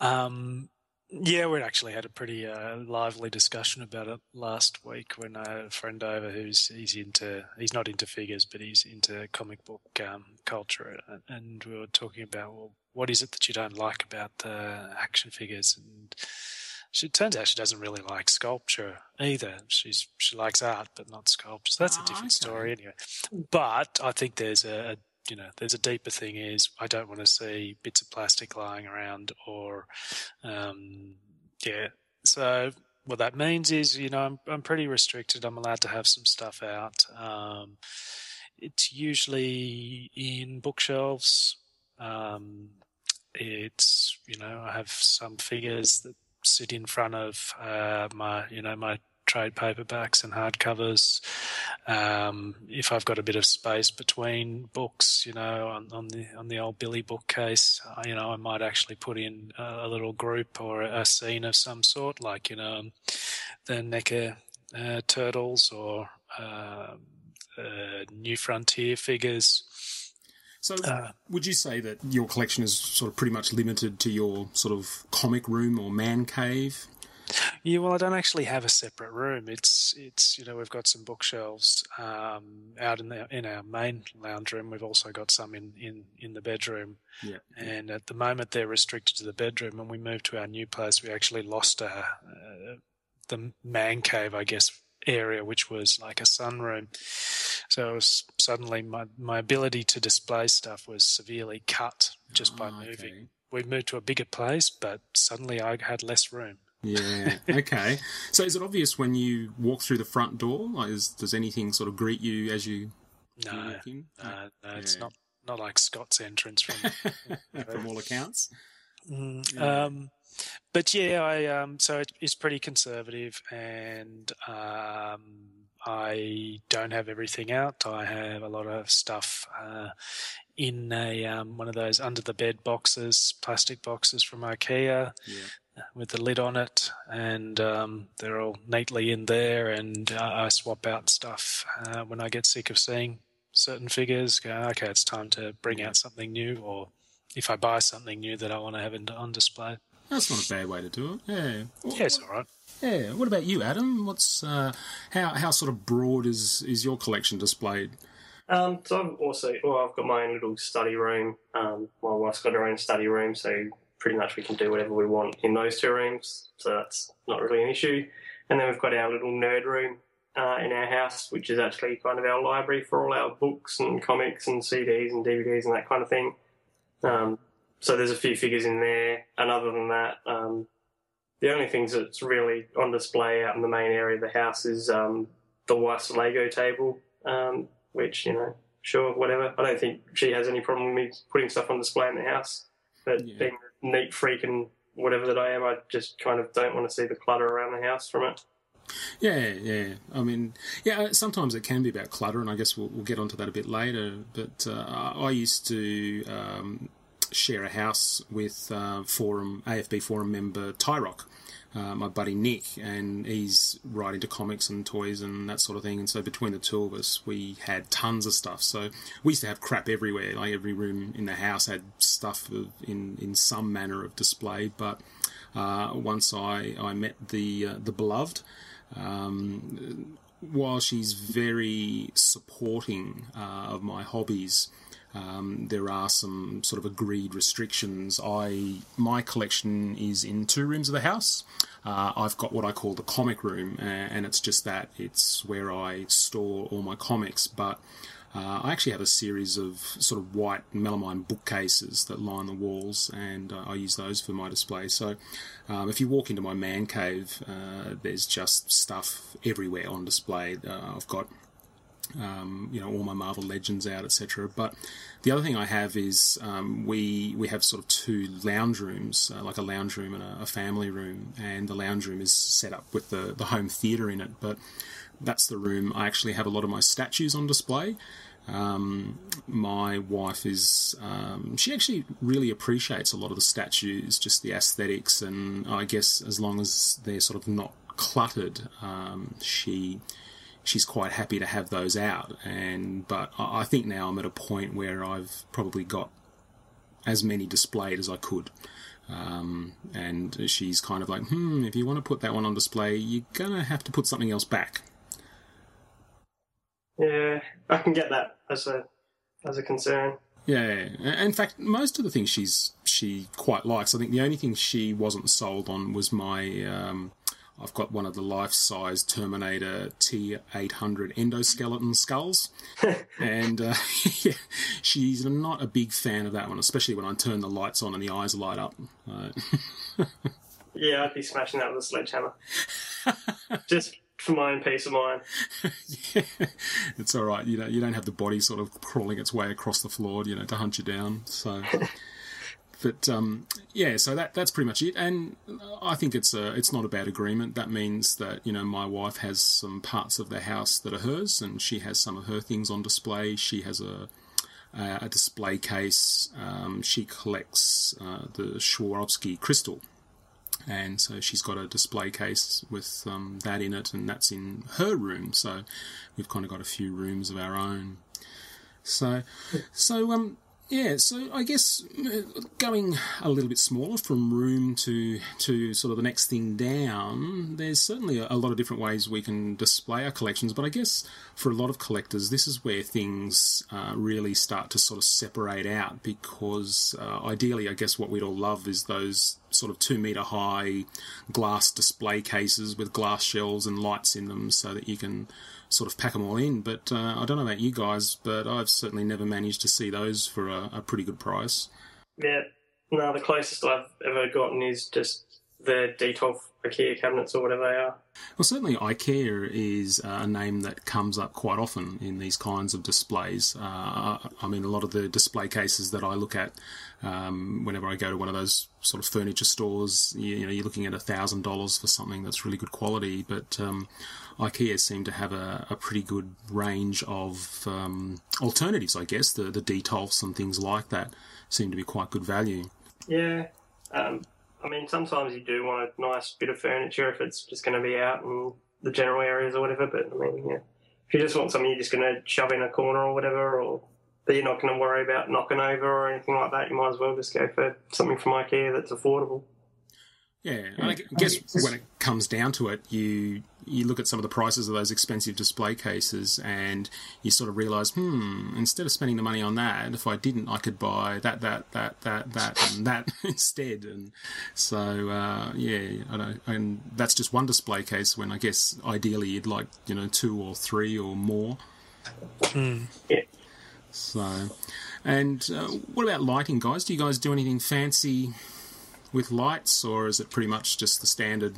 um, yeah, we actually had a pretty uh, lively discussion about it last week when I had a friend over who's he's into he's not into figures but he's into comic book um, culture and, and we were talking about well what is it that you don't like about the action figures and she turns out she doesn't really like sculpture either. She's she likes art but not sculpture. So that's a different story anyway. But I think there's a, a you know, there's a deeper thing is I don't want to see bits of plastic lying around or, um, yeah. So what that means is, you know, I'm, I'm pretty restricted. I'm allowed to have some stuff out. Um, it's usually in bookshelves. Um, it's, you know, I have some figures that sit in front of, uh, my, you know, my trade paperbacks and hardcovers. Um, if I've got a bit of space between books, you know, on, on the on the old Billy bookcase, uh, you know, I might actually put in a, a little group or a, scene of some sort, like you know, the NECA uh, turtles or uh, New Frontier figures. So, would you say that your collection is sort of pretty much limited to your sort of comic room or man cave? Yeah, well, I don't actually have a separate room. It's it's you know we've got some bookshelves um, out in the in our main lounge room. We've also got some in in in the bedroom. Yeah. And at the moment they're restricted to the bedroom. When we moved to our new place, we actually lost a, uh, the man cave, I guess, area, which was like a sunroom. So was suddenly my my ability to display stuff was severely cut just by moving. We moved to a bigger place, but suddenly I had less room. Yeah. Okay. so is it obvious when you walk through the front door? Like, is, does anything sort of greet you as you No, walk in? no, no it's not not like Scott's entrance from From all accounts. Mm, Yeah. Um, but yeah, I um, so it, it's pretty conservative, and um, I don't have everything out. I have a lot of stuff uh, in a um, one of those under the bed boxes, plastic boxes from IKEA. With the lid on it, and um, they're all neatly in there. And uh, I swap out stuff uh, when I get sick of seeing certain figures. Go, okay, it's time to bring out something new, or if I buy something new that I want to have on display. That's not a bad way to do it. Yeah. Yeah, it's all right. Yeah. What about you, Adam? What's uh, how how sort of broad is is your collection displayed? Um, so I've also, well, I've got my own little study room. Um, my wife's got her own study room, so pretty much we can do whatever we want in those two rooms. So that's not really an issue. And then we've got our little nerd room uh, in our house, which is actually kind of our library for all our books and comics and CDs and DVDs and that kind of thing. Um, so there's a few figures in there, and other than that, um, the only things that's really on display out in the main area of the house is um, the wife's Lego table, um, which you know, sure, whatever. I don't think she has any problem with me putting stuff on display in the house, but being a neat freak and whatever that I am, I just kind of don't want to see the clutter around the house from it. Yeah, yeah. I mean, yeah. Sometimes it can be about clutter, and I guess we'll, we'll get onto that a bit later. But uh, I used to um, share a house with uh, forum AFB forum member Tyrock, uh, my buddy Nick, and he's right into comics and toys and that sort of thing. And so between the two of us, we had tons of stuff. So we used to have crap everywhere. Like every room in the house had stuff in in some manner of display. But uh, once I I met the uh, the beloved. Um, while she's very supporting uh, of my hobbies, um, there are some sort of agreed restrictions. I my collection is in two rooms of the house. Uh, I've got what I call the comic room, and it's just that it's where I store all my comics. But Uh, I actually have a series of sort of white melamine bookcases that line the walls, and uh, I use those for my display. So, um, if you walk into my man cave, uh, there's just stuff everywhere on display. Uh, I've got um, you know all my Marvel Legends out, etc. But the other thing I have is um, we we have sort of two lounge rooms, uh, like a lounge room and a, a, family room, and the lounge room is set up with the the home theatre in it. But that's the room I actually have a lot of my statues on display. Um, my wife is um, she actually really appreciates a lot of the statues, just the aesthetics, and I guess as long as they're sort of not cluttered, um, she she's quite happy to have those out. And but I think now I'm at a point where I've probably got as many displayed as I could. Um, and she's kind of like, hmm, if you want to put that one on display, you're gonna have to put something else back. Yeah, I can get that as a as a concern. Yeah, in fact, most of the things she's she quite likes. I think the only thing she wasn't sold on was my. Um, I've got one of the life-size Terminator T800 endoskeleton skulls, and uh, yeah, she's not a big fan of that one, especially when I turn the lights on and the eyes light up. Uh, yeah, I'd be smashing that with a sledgehammer. Just for my own peace of mind. yeah, it's all right. You know, you don't have the body sort of crawling its way across the floor, you know, to hunt you down. So, but um, yeah, so that that's pretty much it. And I think it's a it's not a bad agreement. That means that you know my wife has some parts of the house that are hers, and she has some of her things on display. She has a a display case. Um, she collects uh, the Swarovski crystal and so she's got a display case with um, that in it, and that's in her room. So we've kind of got a few rooms of our own. So, so um, yeah. So I guess uh, going a little bit smaller from room to to sort of the next thing down. There's certainly a, lot of different ways we can display our collections, but I guess for a lot of collectors, this is where things uh, really start to sort of separate out because uh, ideally, I guess what we'd all love is those sort of two meter high glass display cases with glass shells and lights in them so that you can sort of pack them all in. But uh, I don't know about you guys, but I've certainly never managed to see those for a, a pretty good price. Yeah, no, the closest I've ever gotten is just the Detolf IKEA cabinets or whatever they are. Well, certainly IKEA is uh, a name that comes up quite often in these kinds of displays. Uh, I mean, a lot of the display cases that I look at um, whenever I go to one of those sort of furniture stores, you, you know, you're looking at a thousand dollars for something that's really good quality. But um, IKEA seem to have a, a pretty good range of um, alternatives, I guess. The the Detolfs and things like that seem to be quite good value. Yeah. Um, I mean, sometimes you do want a nice bit of furniture if it's just going to be out in the general areas or whatever. But I mean, yeah, if you just want something you're just going to shove in a corner or whatever, or that you're not going to worry about knocking over or anything like that, you might as well just go for something from IKEA that's affordable. Yeah, and I guess when it comes down to it, you you look at some of the prices of those expensive display cases, and you sort of realise, hmm, instead of spending the money on that, if I didn't, I could buy that, that, that, that, that, and that instead. And so, uh, yeah, I know, and that's just one display case. When I guess ideally you'd like, you know, two or three or more. Mm. Yeah. So, and uh, what about lighting, guys? Do you guys do anything fancy? With lights, or is it pretty much just the standard?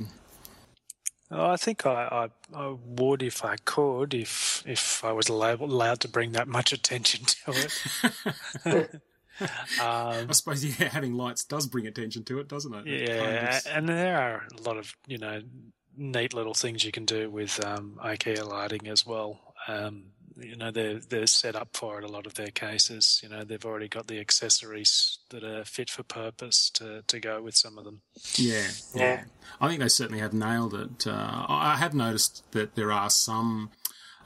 Oh, I think I, I, I would if I could, if if I was allowed, allowed to bring that much attention to it. um, I suppose yeah, having lights does bring attention to it, doesn't it? Yeah, and there are a lot of you know neat little things you can do with um, IKEA lighting as well. Um, you know they're they're set up for it. A lot of their cases, you know, they've already got the accessories that are fit for purpose to, to go with some of them. Yeah, yeah. I think they certainly have nailed it. Uh, I have noticed that there are some.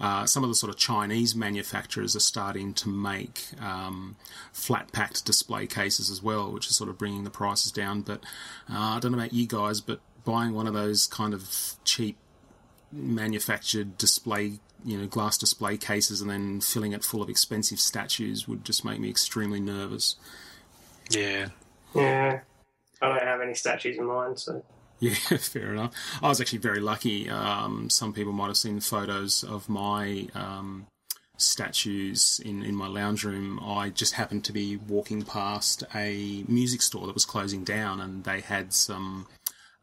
Uh, some of the sort of Chinese manufacturers are starting to make um, flat packed display cases as well, which is sort of bringing the prices down. But uh, I don't know about you guys, but buying one of those kind of cheap manufactured display you know glass display cases and then filling it full of expensive statues would just make me extremely nervous. Yeah. Yeah. I don't have any statues in mind, so. Yeah, fair enough. I was actually very lucky. Um, some people might have seen photos of my um, statues in, in my lounge room, I just happened to be walking past a music store that was closing down, and they had some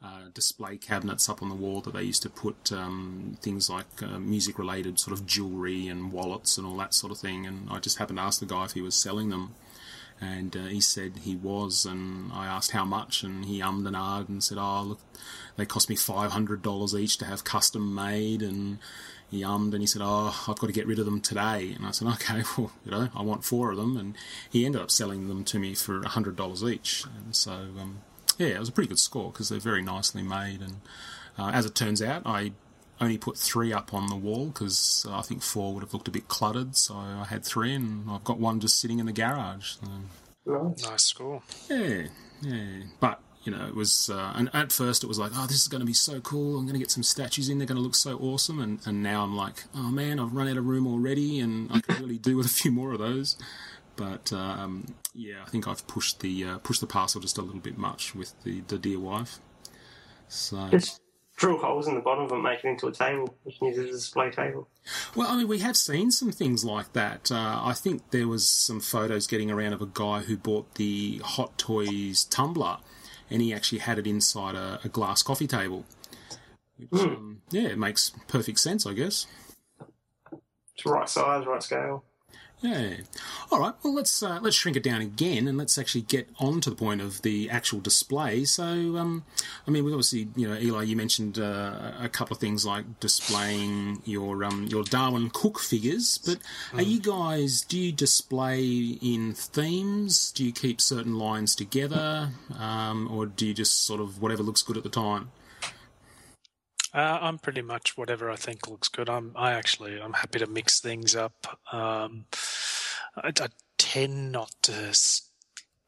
uh, display cabinets up on the wall that they used to put um, things like uh, music related sort of jewelry and wallets and all that sort of thing. And I just happened to ask the guy if he was selling them. And uh, he said he was, and I asked how much, and he ummed and ahed and said, "Oh, look, they cost me five hundred dollars each to have custom made." And he ummed and he said, "Oh, I've got to get rid of them today." And I said, "Okay, well, you know, I want four of them." And he ended up selling them to me for hundred dollars each. And so, um, yeah, it was a pretty good score because they're very nicely made. And uh, as it turns out, I only put three up on the wall because I think four would have looked a bit cluttered. So I had three, and I've got one just sitting in the garage. So. Nice score. Yeah, yeah. But you know, it was, uh, and at first it was like, oh, this is going to be so cool. I'm going to get some statues in. They're going to look so awesome. And, and now I'm like, oh man, I've run out of room already, and I could really do with a few more of those. But um, yeah, I think I've pushed the uh, pushed the parcel just a little bit much with the, the dear wife. So Just drill holes in the bottom of it, make it into a table. You can use it as a display table. Well, I mean, we have seen some things like that. Uh, I think there was some photos getting around of a guy who bought the Hot Toys tumbler, and he actually had it inside a, a glass coffee table. Which, um, yeah, it makes perfect sense, I guess. It's right size, right scale. Yeah. All right. Well, let's uh, let's shrink it down again, and let's actually get on to the point of the actual display. So, um, I mean, we obviously, you know, Eli, you mentioned uh, a couple of things like displaying your um, your Darwyn Cooke figures, but are you guys? Do you display in themes? Do you keep certain lines together, um, or do you just sort of whatever looks good at the time? Uh, I'm pretty much whatever I think looks good. I'm I actually I'm happy to mix things up. Um, I, I tend not to s-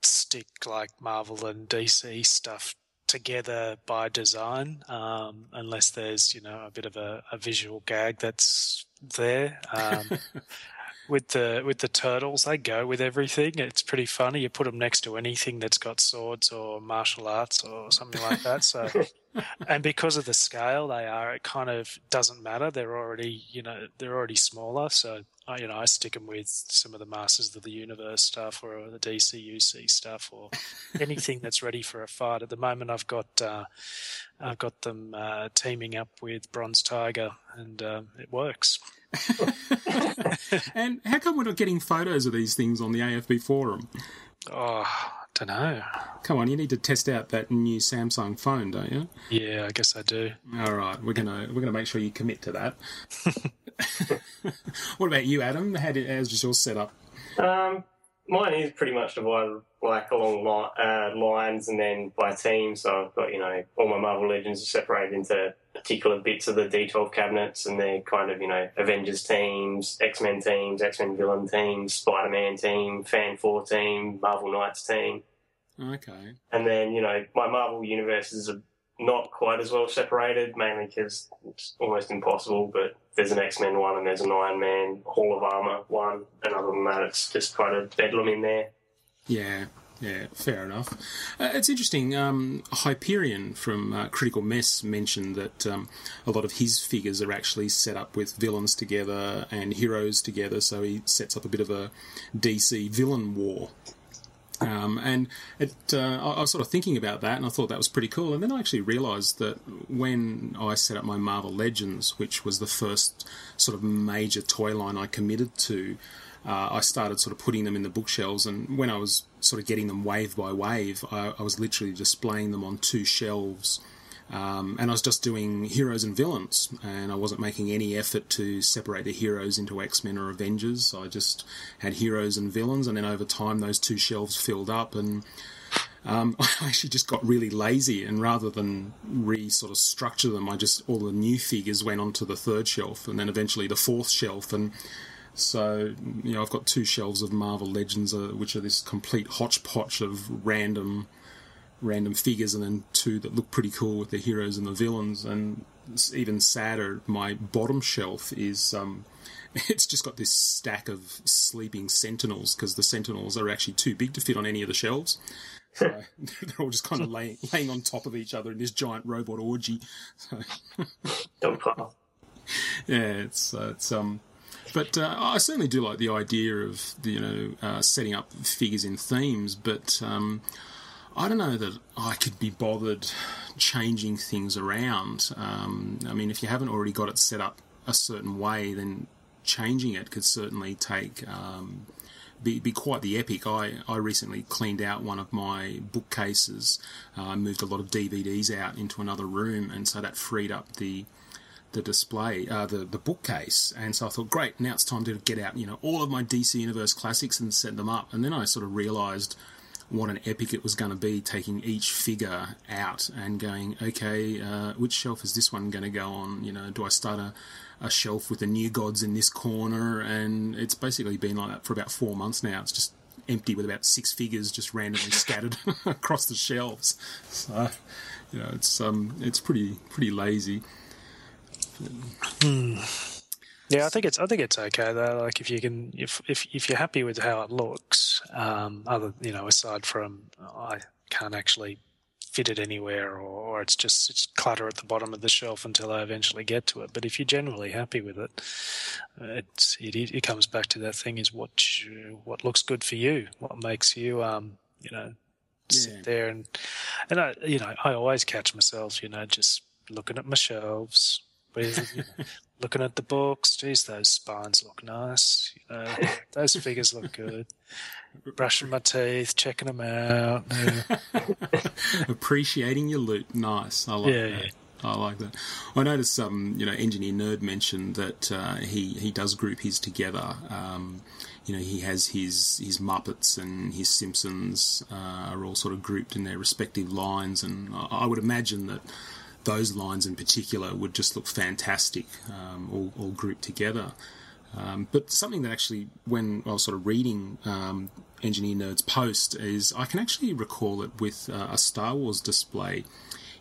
stick like Marvel and DC stuff together by design, um, unless there's you know a bit of a, a visual gag that's there. Um, with the with the turtles, they go with everything. It's pretty funny. You put them next to anything that's got swords or martial arts or something like that. So, and because of the scale they are, it kind of doesn't matter. They're already you know they're already smaller. So I you know I stick them with some of the Masters of the Universe stuff or the DCUC stuff or anything that's ready for a fight. At the moment, I've got uh, I've got them uh, teaming up with Bronze Tiger, and um, it works. and how come we're not getting photos of these things on the AFB forum? Oh, don't know. Come on, you need to test out that new Samsung phone, don't you? Yeah, I guess I do. All right, we're gonna we're gonna make sure you commit to that. what about you, Adam? How did, how's just your setup? Um, mine is pretty much divided like along li- uh, lines and then by team. So I've got you know all my Marvel Legends are separated into particular bits of the Detolf cabinets, and they're kind of you know Avengers teams, X Men teams, X Men villain teams, Spider Man team, Fan Four team, Marvel Knights team, Okay. and then you know my Marvel universes are not quite as well separated, mainly because it's almost impossible. But there's an X Men one and there's an Iron Man Hall of Armor one, and other than that, it's just kind of bedlam in there. Yeah, yeah, fair enough. Uh, it's interesting. Um, Hyperion from uh, Critical Mess mentioned that um, a lot of his figures are actually set up with villains together and heroes together, so he sets up a bit of a DC villain war. Um, and it, uh, I, I was sort of thinking about that, and I thought that was pretty cool. And then I actually realised that when I set up my Marvel Legends, which was the first sort of major toy line I committed to, uh, I started sort of putting them in the bookshelves. And when I was sort of getting them wave by wave, I, I was literally displaying them on two shelves. Um, and I was just doing heroes and villains, and I wasn't making any effort to separate the heroes into X Men or Avengers. I just had heroes and villains, and then over time, those two shelves filled up, and um, I actually just got really lazy. And rather than re sort of structure them, I just all the new figures went onto the third shelf, and then eventually the fourth shelf, and so you know I've got two shelves of Marvel Legends, uh, which are this complete hodgepodge of random random figures and then two that look pretty cool with the heroes and the villains. And even sadder, my bottom shelf is um, it's just got this stack of sleeping sentinels because the sentinels are actually too big to fit on any of the shelves. So they're all just kind of laying, laying on top of each other in this giant robot orgy. So, Dog pile. yeah, it's uh, it's um. But uh, I certainly do like the idea of you know uh, setting up figures in themes, but um, I don't know that I could be bothered changing things around. Um, I mean, if you haven't already got it set up a certain way, then changing it could certainly take um, be, be quite the epic. I, I recently cleaned out one of my bookcases. Uh, moved a lot of DVDs out into another room, and so that freed up the the display, uh, the the bookcase. And so I thought, great, now it's time to get out, you know, all of my DC Universe classics and set them up. And then I sort of realised what an epic it was going to be, taking each figure out and going, okay, uh, which shelf is this one going to go on? You know, do I start a a shelf with the new gods in this corner, and it's basically been like that for about four months now. It's just empty with about six figures just randomly scattered across the shelves. So, you know, it's um, it's pretty pretty lazy. Hmm. Yeah, I think it's I think it's okay though. Like if you can if if if you're happy with how it looks, um, other you know aside from I can't actually fit it anywhere or, or it's just it's clutter at the bottom of the shelf until I eventually get to it. But if you're generally happy with it, it's it, it comes back to that thing is what you, what looks good for you, what makes you um you know sit Yeah. there and and I you know I always catch myself you know just looking at my shelves. With, you know, looking at the books, geez, those spines look nice. You know, those figures look good. Brushing my teeth, checking them out. Yeah. Appreciating your loot, nice. I like Yeah, that. yeah. I like that. I noticed, um, you know, engineer nerd mentioned that uh, he he does group his together. Um, you know, he has his his Muppets and his Simpsons uh, are all sort of grouped in their respective lines, and I, I would imagine that those lines in particular would just look fantastic, um, all, all grouped together. Um, but something that actually, when I was sort of reading um, Engineer Nerd's post, is I can actually recall it with uh, a Star Wars display.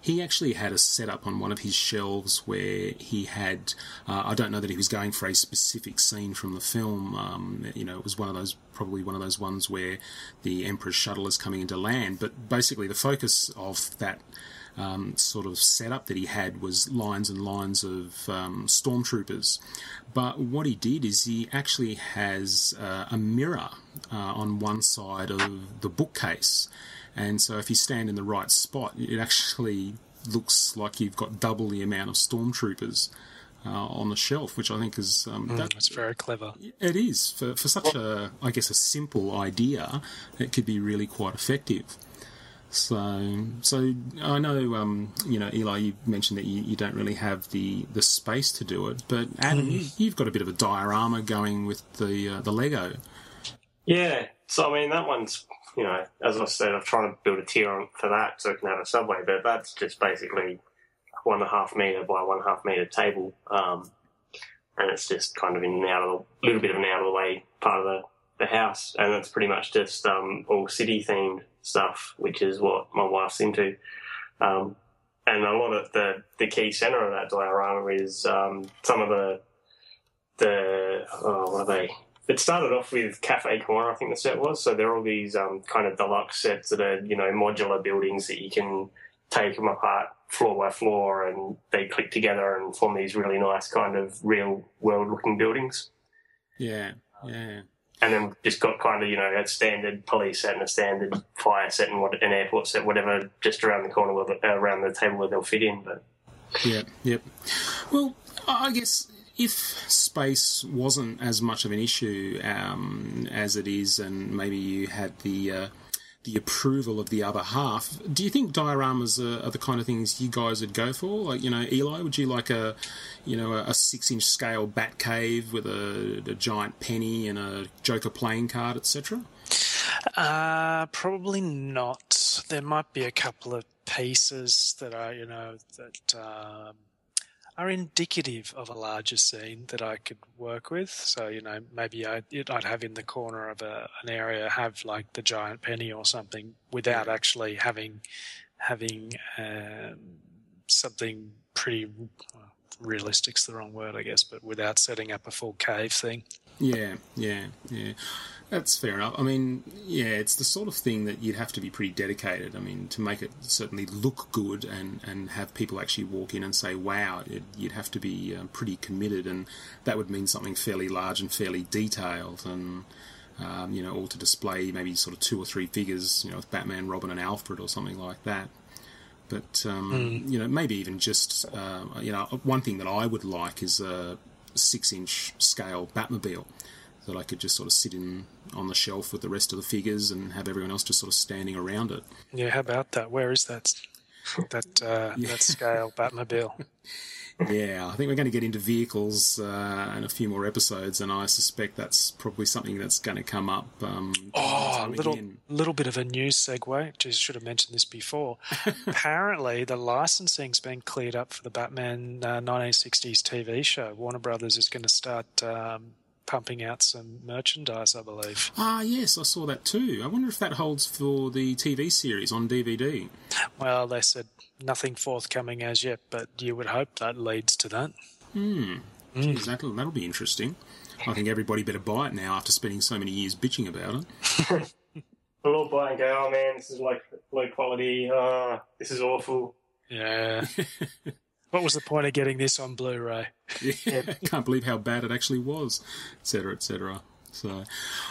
He actually had a setup on one of his shelves where he had, uh, I don't know that he was going for a specific scene from the film. Um, you know, it was one of those, probably one of those ones where the Emperor's shuttle is coming into land. But basically, the focus of that um, sort of setup that he had was lines and lines of um, stormtroopers. But what he did is he actually has uh, a mirror uh, on one side of the bookcase. And so if you stand in the right spot, it actually looks like you've got double the amount of stormtroopers uh, on the shelf, which I think is um, Mm, that- that's very clever. it is for for such a I guess a simple idea. It could be really quite effective. So so I know um, you know Eli. You mentioned that you, you don't really have the, the space to do it, but Adam, you, you've got a bit of a diorama going with the uh, the Lego. Yeah, so I mean that one's you know as I said, I'm trying to build a tier on for that so I can have a subway, but that's just basically one and a half meter by one and a half meter table, um, and it's just kind of in and out of the little bit of an out of the way part of the, the house, and it's pretty much just um, all city themed stuff, which is what my wife's into. Um, and a lot of the, the key center of that diorama is um, some of the the oh, what are they? It started off with Cafe Corner, I think the set was. So there are all these um, kind of deluxe sets that are you know modular buildings that you can take them apart floor by floor, and they click together and form these really nice kind of real world looking buildings. Yeah, yeah. And then just got kind of you know a standard police set and a standard fire set and what an airport set, whatever, just around the corner, where the, around the table where they'll fit in. But yeah, yep. Well, I guess if space wasn't as much of an issue um, as it is, and maybe you had the uh, the approval of the other half, do you think dioramas are, are the kind of things you guys would go for? Like, you know, Eli, would you like a, you know, a, a six-inch scale bat cave with a, a giant penny and a Joker playing card, etc.? Uh, probably not. There might be a couple of pieces that are, you know, that um, are indicative of a larger scene that I could work with. So, you know, maybe I, I'd have in the corner of a, an area have like the giant penny or something without actually having having um, something pretty realistic's the wrong word, I guess, but without setting up a full cave thing. Yeah, yeah, yeah. That's fair enough. I mean, yeah, it's the sort of thing that you'd have to be pretty dedicated. I mean, to make it certainly look good and, and have people actually walk in and say, wow, it, you'd have to be um, pretty committed, and that would mean something fairly large and fairly detailed, and, um, you know, all to display maybe sort of two or three figures, you know, with Batman, Robin, and Alfred or something like that. But, um, Mm. you know, maybe even just, uh, you know, one thing that I would like is a six inch scale Batmobile that I could just sort of sit in on the shelf with the rest of the figures and have everyone else just sort of standing around it. Yeah, how about that? Where is that? That uh, that scale Batmobile. Yeah, I think we're going to get into vehicles uh, in a few more episodes, and I suspect that's probably something that's going to come up. Um, Oh, a little again. little bit of a news segue. Just should have mentioned this before. Apparently, the licensing's been cleared up for the Batman uh, 1960s TV show. Warner Brothers is going to start um, pumping out some merchandise, I believe. Ah, yes, I saw that too. I wonder if that holds for the TV series on DVD. Well, they said nothing forthcoming as yet, but you would hope that leads to that. Hmm. Geez, that'll, that'll be interesting. I think everybody better buy it now after spending so many years bitching about it. We'll all buy and go, oh man, this is like low quality. Oh, this is awful. Yeah. what was the point of getting this on Blu-ray? Yeah, can't believe how bad it actually was, etc., etc. So,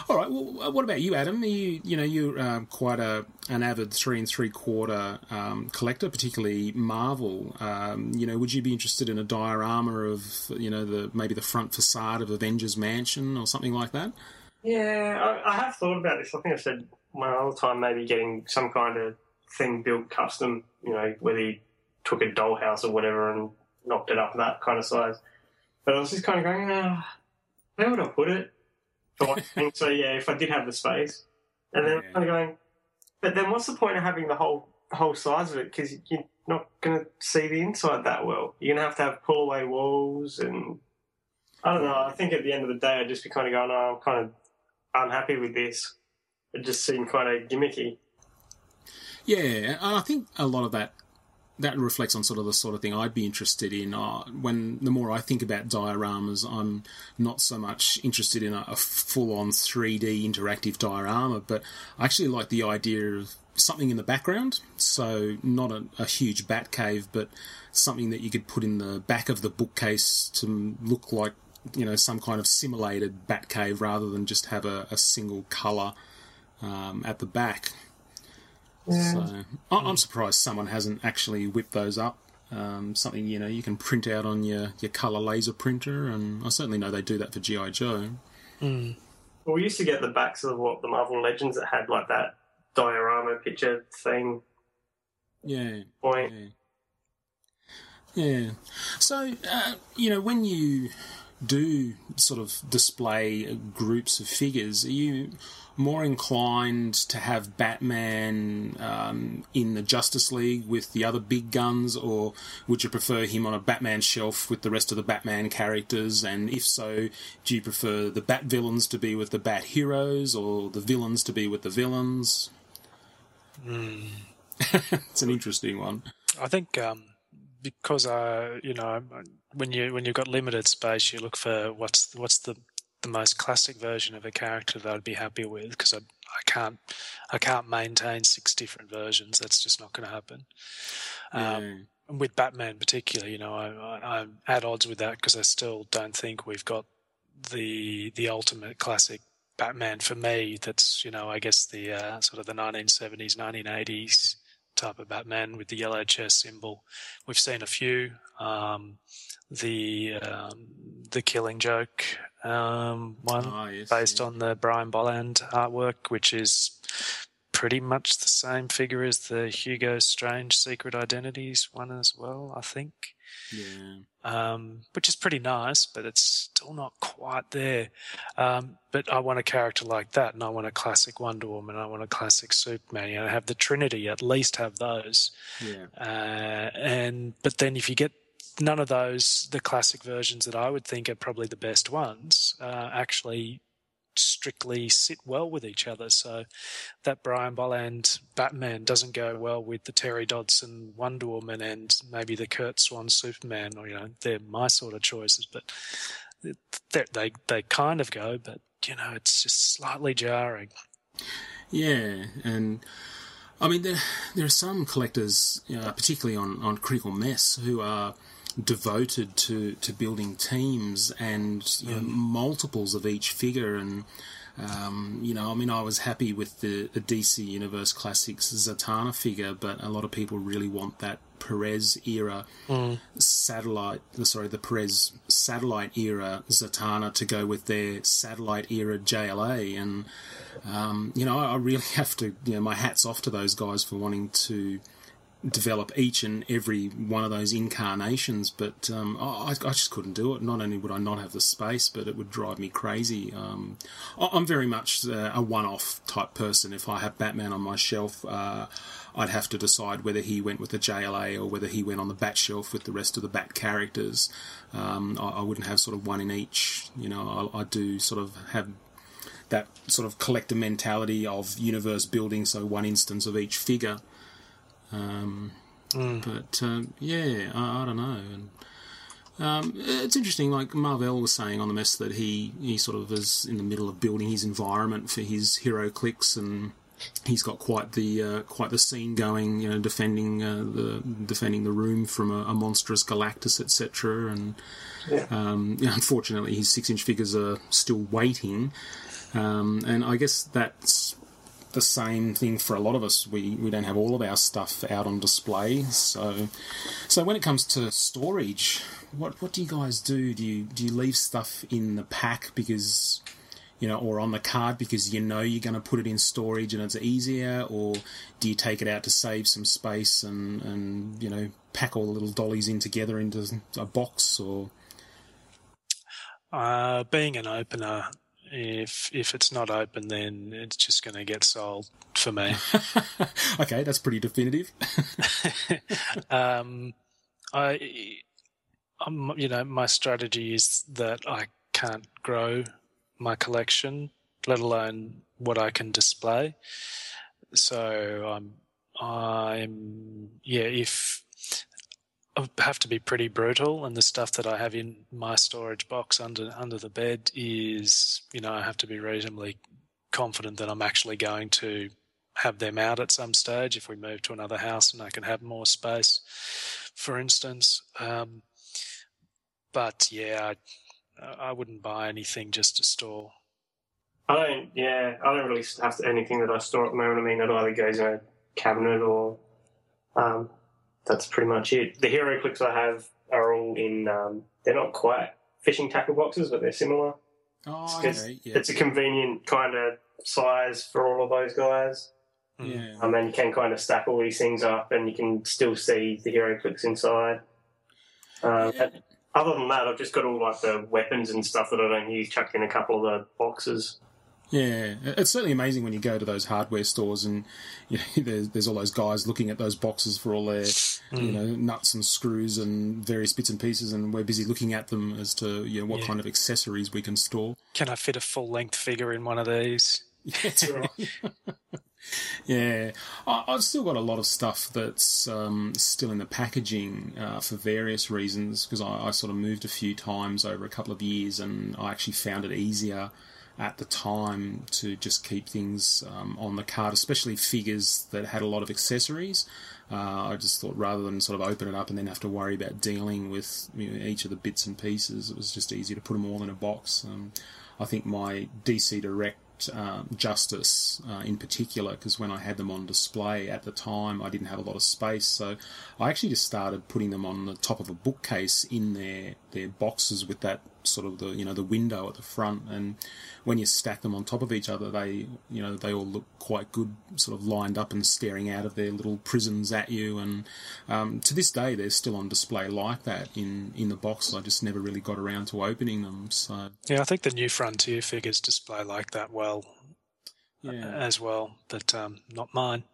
all right. Well, what about you, Adam? Are you, you know, you're um, quite a an avid three and three quarter um, collector, particularly Marvel. Um, you know, would you be interested in a diorama of, you know, the maybe the front facade of Avengers Mansion or something like that? Yeah, I, I have thought about this. I think I said one other time maybe getting some kind of thing built custom. You know, whether you took a dollhouse or whatever and knocked it up that kind of size. But I was just kind of going, ah, where would I put it? So yeah, if I did have the space, and then I'm kind of going, but then what's the point of having the whole whole size of it? Because you're not going to see the inside that well. You're going to have to have pull away walls and. I don't know. I think at the end of the day, I'd just be kind of going, oh, I'm kind of unhappy with this. It just seemed kind of gimmicky. Yeah, and I think a lot of that that reflects on sort of the sort of thing I'd be interested in. Uh, when the more I think about dioramas, I'm not so much interested in a, a full-on 3D interactive diorama, but I actually like the idea of something in the background. So not a, a huge bat cave, but something that you could put in the back of the bookcase to look like you know some kind of simulated bat cave rather than just have a, a single color um, at the back. So I- I'm surprised someone hasn't actually whipped those up. Um, something you know you can print out on your, your color laser printer, and I certainly know they do that for GI Joe. Mm. Well, we used to get the backs of what the Marvel Legends that had like that diorama picture thing. Yeah. Point. Yeah. So, uh, you know, when you do sort of display groups of figures, are you more inclined to have Batman um, in the Justice League with the other big guns, or would you prefer him on a Batman shelf with the rest of the Batman characters? And if so, do you prefer the Bat villains to be with the Bat heroes, or the villains to be with the villains? Mm. it's an interesting one. I think um, because uh, you know when you when you've got limited space, you look for what's what's the the most classic version of a character that I'd be happy with because I I can't I can't maintain six different versions. That's just not going to happen. Um, and with Batman, particularly, you know, I, I, I'm at odds with that because I still don't think we've got the the ultimate classic Batman for me. That's you know, I guess the uh, sort of the 1970s, 1980s type of Batman with the yellow chest symbol. We've seen a few. Um, the um, the Killing Joke um, one Ah, yes, based on the Brian Bolland artwork, which is pretty much the same figure as the Hugo Strange Secret Identities one as well, I think. Yeah. Um, which is pretty nice, but it's still not quite there. Um, but I want a character like that, and I want a classic Wonder Woman, I want a classic Superman. You know, have the Trinity, at least have those. Yeah. Uh, and but then if you get none of those, the classic versions that I would think are probably the best ones, uh, actually strictly sit well with each other. So that Brian Bolland Batman doesn't go well with the Terry Dodson Wonder Woman and maybe the Curt Swan Superman, or you know, they're my sort of choices. But they they they kind of go, but you know, it's just slightly jarring. Yeah, and I mean there there are some collectors, particularly on on Critical Mess, who are devoted to to building teams and you know, multiples of each figure and. Um, you know, I mean, I was happy with the, the DC Universe Classics Zatanna figure, but a lot of people really want that Perez era Mm. satellite, sorry, the Perez satellite era Zatanna to go with their satellite era JLA. And, um, you know, I I really have to, you know, my hat's off to those guys for wanting to develop each and every one of those incarnations, but um, I, I just couldn't do it. Not only would I not have the space, but it would drive me crazy. Um, I- I'm very much uh, a one-off type person. If I have Batman on my shelf, uh, I'd have to decide whether he went with the JLA or whether he went on the Bat shelf with the rest of the Bat characters. Um, I, I wouldn't have sort of one in each. You know, I, I do sort of have that sort of collector mentality of universe building, so one instance of each figure. Um, But um, yeah, I, I don't know. And, um, it's interesting, like Marvell was saying on the mess that he, he sort of is in the middle of building his environment for his HeroClix, and he's got quite the uh, quite the scene going, you know, defending uh, the defending the room from a, a monstrous Galactus, etc. And Yeah. um, unfortunately, his six inch figures are still waiting, um, and I guess that's the same thing for a lot of us. We we don't have all of our stuff out on display, so so when it comes to storage, what what do you guys do? Do you do you leave stuff in the pack because you know, or on the card because you know you're going to put it in storage and it's easier, or do you take it out to save some space and and you know pack all the little dollies in together into a box or Uh, being an opener, if if it's not open, then it's just going to get sold for me. okay, that's pretty definitive. um, I, um, you know, my strategy is that I can't grow my collection, let alone what I can display. So I'm, I'm, yeah, if have to be pretty brutal, and the stuff that I have in my storage box under under the bed is, you know, I have to be reasonably confident that I'm actually going to have them out at some stage if we move to another house and I can have more space, for instance. Um, but yeah, I, I wouldn't buy anything just to store. I don't. Yeah, I don't really have anything that I store at the moment. I mean, it either goes in a cabinet or um, that's pretty much it. The HeroClix I have are all in. Um, they're not quite fishing tackle boxes, but they're similar. Oh, It's, okay, yeah. it's a convenient kind of size for all of those guys. Yeah. Um, and you can kind of stack all these things up, and you can still see the HeroClix inside. Um, and Other than that, I've just got all like the weapons and stuff that I don't use chucked in a couple of the boxes. Yeah, it's certainly amazing when you go to those hardware stores and you know, there's, there's all those guys looking at those boxes for all their you Mm. know nuts and screws and various bits and pieces, and we're busy looking at them as to you know what Yeah. kind of accessories we can store. Can I fit a full length figure in one of these? That's right. Yeah, I, I've still got a lot of stuff that's um, still in the packaging uh, for various reasons because I, I sort of moved a few times over a couple of years, and I actually found it easier at the time to just keep things um, on the card, especially figures that had a lot of accessories. Uh, I just thought rather than sort of open it up and then have to worry about dealing with you know, each of the bits and pieces, it was just easier to put them all in a box. Um, I think my DC Direct um, Justice uh, in particular, because when I had them on display at the time, I didn't have a lot of space, so I actually just started putting them on the top of a bookcase in their their boxes with that sort of the you know the window at the front, and when you stack them on top of each other, they you know they all look quite good, sort of lined up and staring out of their little prisons at you, and um, to this day they're still on display like that in in the box. I just never really got around to opening them, so. Yeah, I think the new Frontier figures display like that well Yeah. as well, but um, not mine.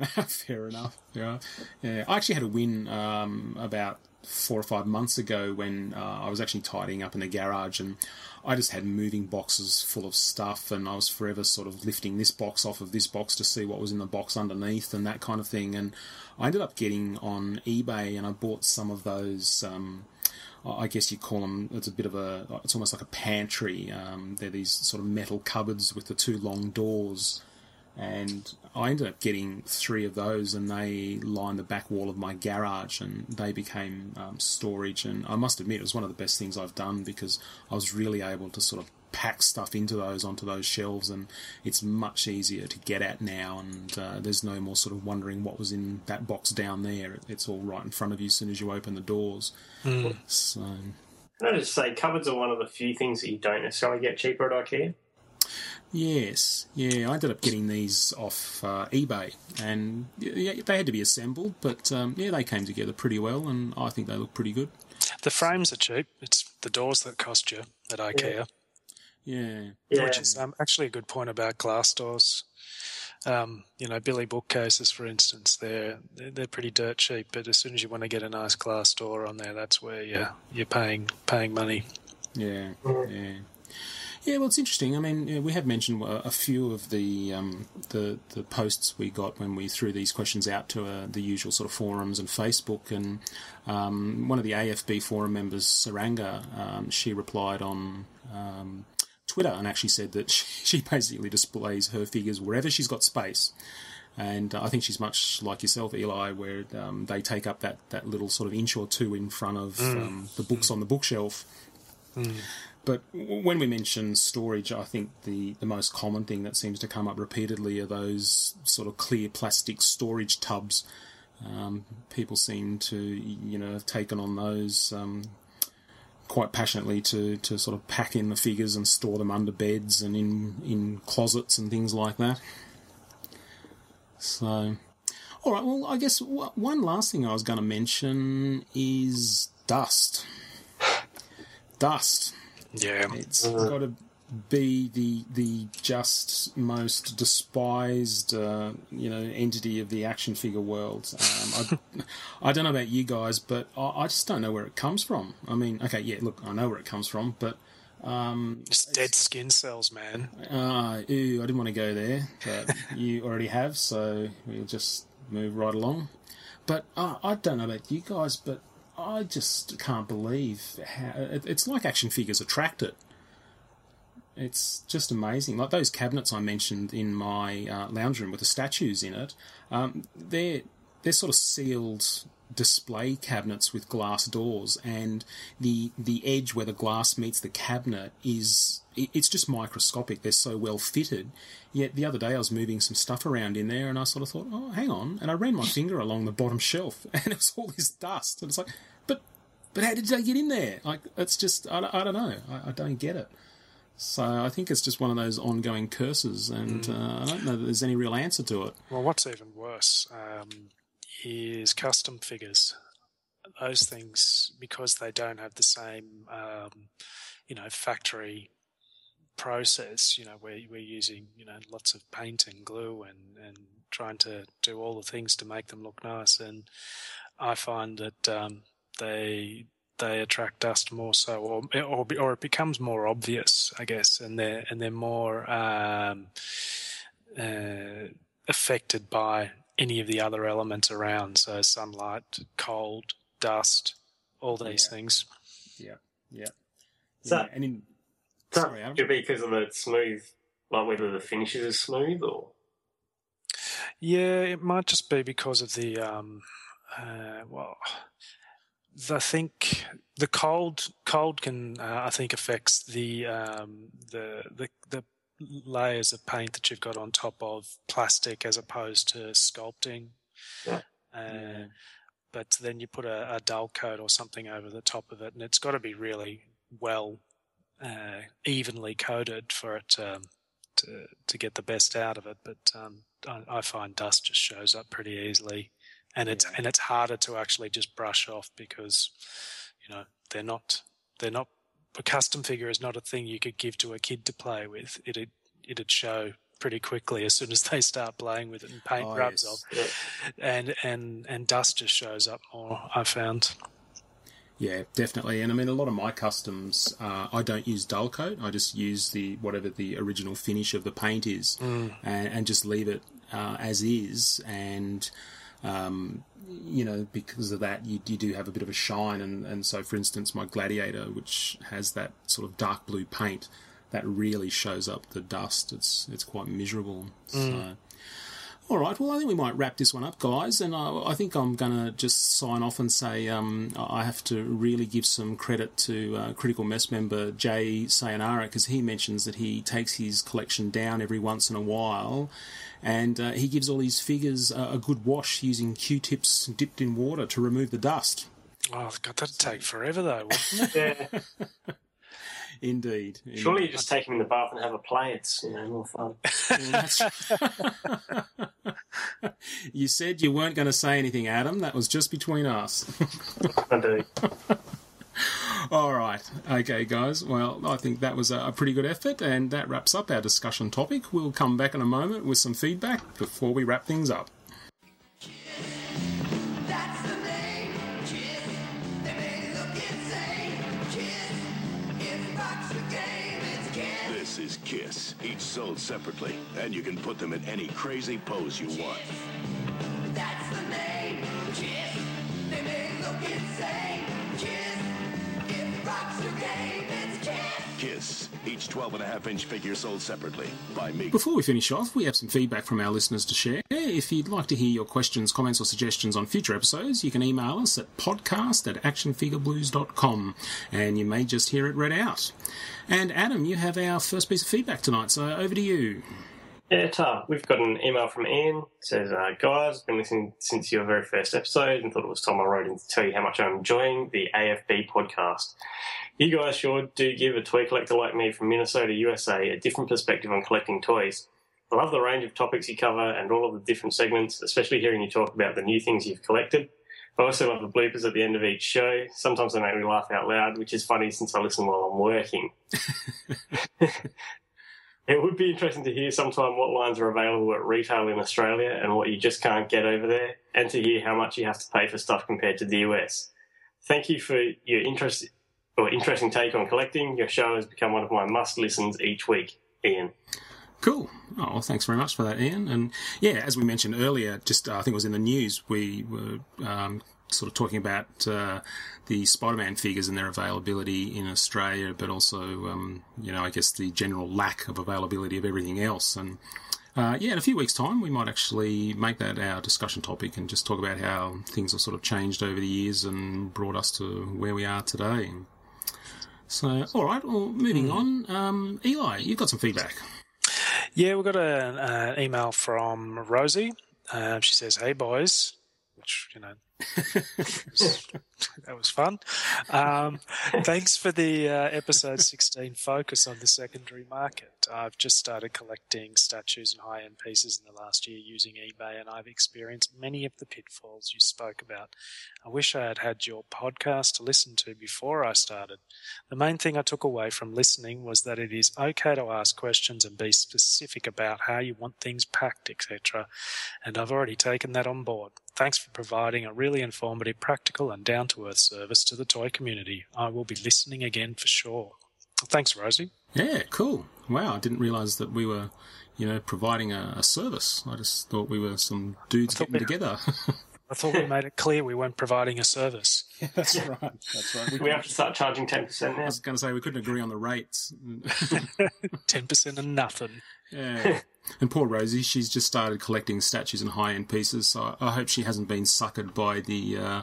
Fair enough. Yeah, yeah. I actually had a win um, about four or five months ago when uh, I was actually tidying up in the garage and I just had moving boxes full of stuff and I was forever sort of lifting this box off of this box to see what was in the box underneath and that kind of thing. And I ended up getting on eBay and I bought some of those. Um, I guess you call them. It's a bit of a. It's almost like a pantry. Um, they're these sort of metal cupboards with the two long doors, and I ended up getting three of those, and they line the back wall of my garage, and they became um, storage. And I must admit, it was one of the best things I've done because I was really able to sort of pack stuff into those onto those shelves, and it's much easier to get at now. And uh, there's no more sort of wondering what was in that box down there. It's all right in front of you as soon as you open the doors. Mm. So. Can I just say, cupboards are one of the few things that you don't necessarily get cheaper at IKEA. Yes, yeah, I ended up getting these off uh, eBay, and yeah, they had to be assembled, but um, yeah, they came together pretty well, and I think they look pretty good. The frames are cheap. It's the doors that cost you at IKEA. Yeah, Which is um, actually a good point about glass doors. Um, you know, Billy bookcases, for instance, they're they're they're pretty dirt cheap. But as soon as you want to get a nice glass door on there, that's where you're you're paying paying money. Yeah, yeah. Yeah, well, it's interesting. I mean, yeah, we have mentioned a few of the um, the the posts we got when we threw these questions out to uh, the usual sort of forums and Facebook, and um, one of the AFB forum members, Saranga, um, she replied on um, Twitter and actually said that she, she basically displays her figures wherever she's got space. And uh, I think she's much like yourself, Eli, where um, they take up that, that little sort of inch or two in front of Mm. um, the books on the bookshelf. Mm. But when we mention storage, I think the, the most common thing that seems to come up repeatedly are those sort of clear plastic storage tubs. Um, people seem to, you know, have taken on those um, quite passionately to, to sort of pack in the figures and store them under beds and in, in closets and things like that. So, all right. Well, I guess one last thing I was going to mention is dust. Dust. Yeah, it's got to be the the just most despised uh, you know entity of the action figure world. Um, I, I don't know about you guys, but I, I just don't know where it comes from. I mean, okay, yeah, look, I know where it comes from, but um, It's dead skin cells, man. uh, ew, I didn't want to go there, but you already have, so we'll just move right along. But uh, I don't know about you guys, but I just can't believe how it's like action figures attract it. It's just amazing. Like those cabinets I mentioned in my uh, lounge room with the statues in it, um, they're they're sort of sealed display cabinets with glass doors, and the the edge where the glass meets the cabinet is it's just microscopic. They're so well fitted. Yet the other day I was moving some stuff around in there, and I sort of thought, oh, hang on, and I ran my finger along the bottom shelf, and it was all this dust, and it's like, but but how did they get in there? Like it's just I, don't- I don't know. I, I don't get it. So I think it's just one of those ongoing curses, and uh, I don't know that there's any real answer to it. Well, what's even worse um, is custom figures. Those things, because they don't have the same, um, you know, factory process. You know, we're we're using you know lots of paint and glue and and trying to do all the things to make them look nice. And I find that um, they they attract dust more so, or or or it becomes more obvious, I guess, and they're and they're more um, uh, affected by any of the other elements around. So sunlight, cold, dust, all these things. Yeah, yeah. So- yeah. And in, So sorry, could it be because of the smooth, like whether the finishes are smooth or Yeah, it might just be because of the um, uh, well, the- I think the cold cold can uh, I think affects the um, the the the layers of paint that you've got on top of plastic as opposed to sculpting. Uh, But then you put a, a dull coat or something over the top of it, and it's got to be really well uh, evenly coated for it um, to to get the best out of it. But um, I, I find dust just shows up pretty easily, and it's and it's harder to actually just brush off because you know they're not they're not a custom figure is not a thing you could give to a kid to play with. It'd it'd show pretty quickly as soon as they start playing with it and paint Oh, rubs yes. off, and and and dust just shows up more. I found. Yeah, definitely. And I mean, a lot of my customs, uh, I don't use dull coat. I just use the whatever the original finish of the paint is, Mm. and, and just leave it uh, as is. And um, you know, because of that, you, you do have a bit of a shine. And, and so, for instance, my Gladiator, which has that sort of dark blue paint, that really shows up the dust. It's it's quite miserable. So. Mm. All right. Well, I think we might wrap this one up, guys. And I, I think I'm going to just sign off and say um, I have to really give some credit to uh, Critical Mess member Jay Sayonara because he mentions that he takes his collection down every once in a while. And uh, he gives all his figures a, a good wash using Q-tips dipped in water to remove the dust. Oh God, that'd take forever though, wouldn't it? Yeah. Indeed. Surely you just take him in the bath and have a play. It's you know more fun. you said you weren't going to say anything, Adam. That was just between us. I do. All right. Okay, guys. Well, I think that was a pretty good effort, and that wraps up our discussion topic. We'll come back in a moment with some feedback before we wrap things up. Is Kiss, each sold separately, and you can put them in any crazy pose you want. That's each 12 and a half inch figure sold separately by me. Before we finish off, we have some feedback from our listeners to share. If you'd like to hear your questions, comments, or suggestions on future episodes, you can email us at podcast at actionfigureblues.com and you may just hear it read out. And Adam, you have our first piece of feedback tonight, so over to you. Yeah, Tar, we've got an email from Ian. It says, uh, guys, been listening since your very first episode and thought it was time I wrote in to tell you how much I'm enjoying the AFB podcast. You guys sure do give a toy collector like me from Minnesota, USA, a different perspective on collecting toys. I love the range of topics you cover and all of the different segments, especially hearing you talk about the new things you've collected. I also love the bloopers at the end of each show. Sometimes they make me laugh out loud, which is funny since I listen while I'm working. It would be interesting to hear sometime what lines are available at retail in Australia and what you just can't get over there, and to hear how much you have to pay for stuff compared to the US. Thank you for your interest or interesting take on collecting. Your show has become one of my must listens each week. Ian. Cool. Oh, well, thanks very much for that, Ian. And yeah, as we mentioned earlier, just uh, I think it was in the news, we were um, sort of talking about uh, the Spider-Man figures and their availability in Australia, but also, um, you know, I guess the general lack of availability of everything else. And uh, yeah, in a few weeks' time, we might actually make that our discussion topic and just talk about how things have sort of changed over the years and brought us to where we are today. So, all right. Well, moving on. Um, Eli, you've got some feedback. Yeah, we got an uh, email from Rosie. Um, she says, "Hey boys," which you know that was fun. Um, thanks for the uh, episode 16 focus on the secondary market. I've just started collecting statues and high end pieces in the last year using eBay, and I've experienced many of the pitfalls you spoke about. I wish I had had your podcast to listen to before I started. The main thing I took away from listening was that it is okay to ask questions and be specific about how you want things packed, etc. And I've already taken that on board. Thanks for providing a really informative, practical, and down to earth service to the toy community. I will be listening again for sure. Thanks, Rosie. Yeah, cool. Wow, I didn't realise that we were, you know, providing a, a service. I just thought we were some dudes getting we- together. I thought we made it clear we weren't providing a service. That's right. That's right. We have to start charging 10% I was going to say we couldn't agree on the rates. 10% and nothing. Yeah. And poor Rosie, she's just started collecting statues and high-end pieces. So I hope she hasn't been suckered by the uh,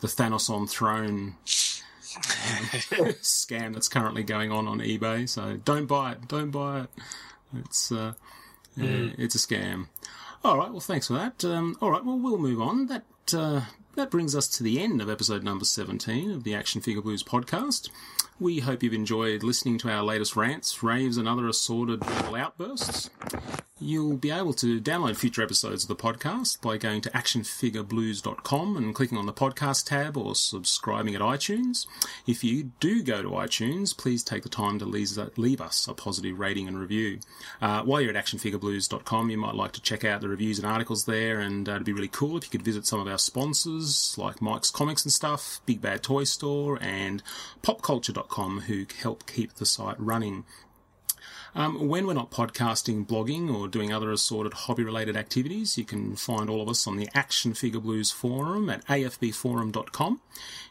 the Thanos on throne uh, scam that's currently going on on eBay. So don't buy it. Don't buy it. It's uh, Mm. it's a scam. All right. Well, thanks for that. Um, all right. Well, we'll move on. That uh, that brings us to the end of episode number seventeen of the Action Figure Blues podcast. We hope you've enjoyed listening to our latest rants, raves, and other assorted verbal outbursts. You'll be able to download future episodes of the podcast by going to actionfigureblues.com and clicking on the podcast tab or subscribing at iTunes. If you do go to iTunes, please take the time to leave, us a positive rating and review. Uh, while you're at actionfigureblues.com, you might like to check out the reviews and articles there, and uh, it'd be really cool if you could visit some of our sponsors like Mike's Comics and Stuff, Big Bad Toy Store, and popculture.com who help keep the site running. Um, when we're not podcasting, blogging, or doing other assorted hobby related activities, you can find all of us on the Action Figure Blues forum at afbforum.com.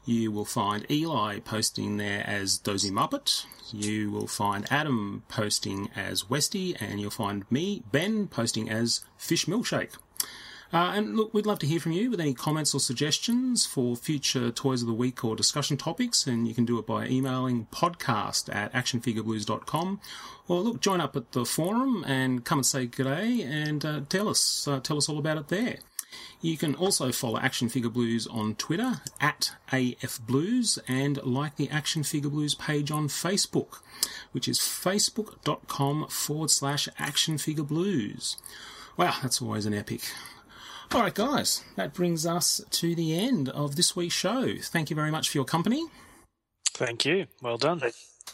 You will find Eli posting there as Dozy Muppet. You will find Adam posting as Westy, and you'll find me, Ben, posting as Fish Milkshake. Uh, and look, we'd love to hear from you with any comments or suggestions for future Toys of the Week or discussion topics, and you can do it by emailing podcast at actionfigureblues.com. Or look, join up at the forum and come and say g'day and uh, tell us uh, tell us all about it there. You can also follow Action Figure Blues on Twitter at AFBlues and like the Action Figure Blues page on Facebook, which is facebook.com forward slash Action Figure Blues. Wow, that's always an epic. All right, guys, that brings us to the end of this week's show. Thank you very much for your company. Thank you. Well done.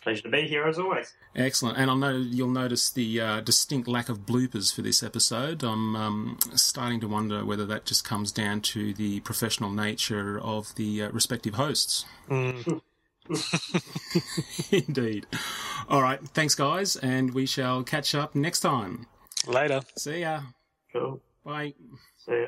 Pleasure to be here as always. Excellent, and I know you'll notice the uh, distinct lack of bloopers for this episode. I'm um, starting to wonder whether that just comes down to the professional nature of the uh, respective hosts. Mm. Indeed. All right, thanks, guys, and we shall catch up next time. Later. See ya. Cool. Bye. See ya.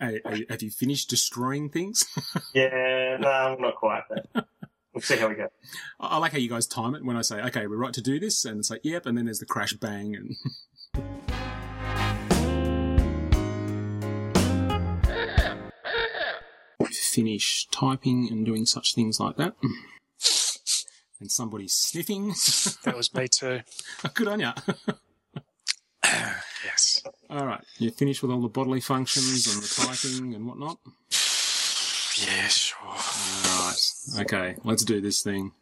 Have you finished destroying things? Yeah, no, I'm not quite there. We'll see how we go. I I like how you guys time it when I say, okay, we're right to do this, and it's like, yep, and then there's the crash bang, and finish typing and doing such things like that. And somebody's sniffing. That was me too. Good on ya. yes. All right, you finished with all the bodily functions and the typing and whatnot. Yeah, sure. All right. Okay, let's do this thing.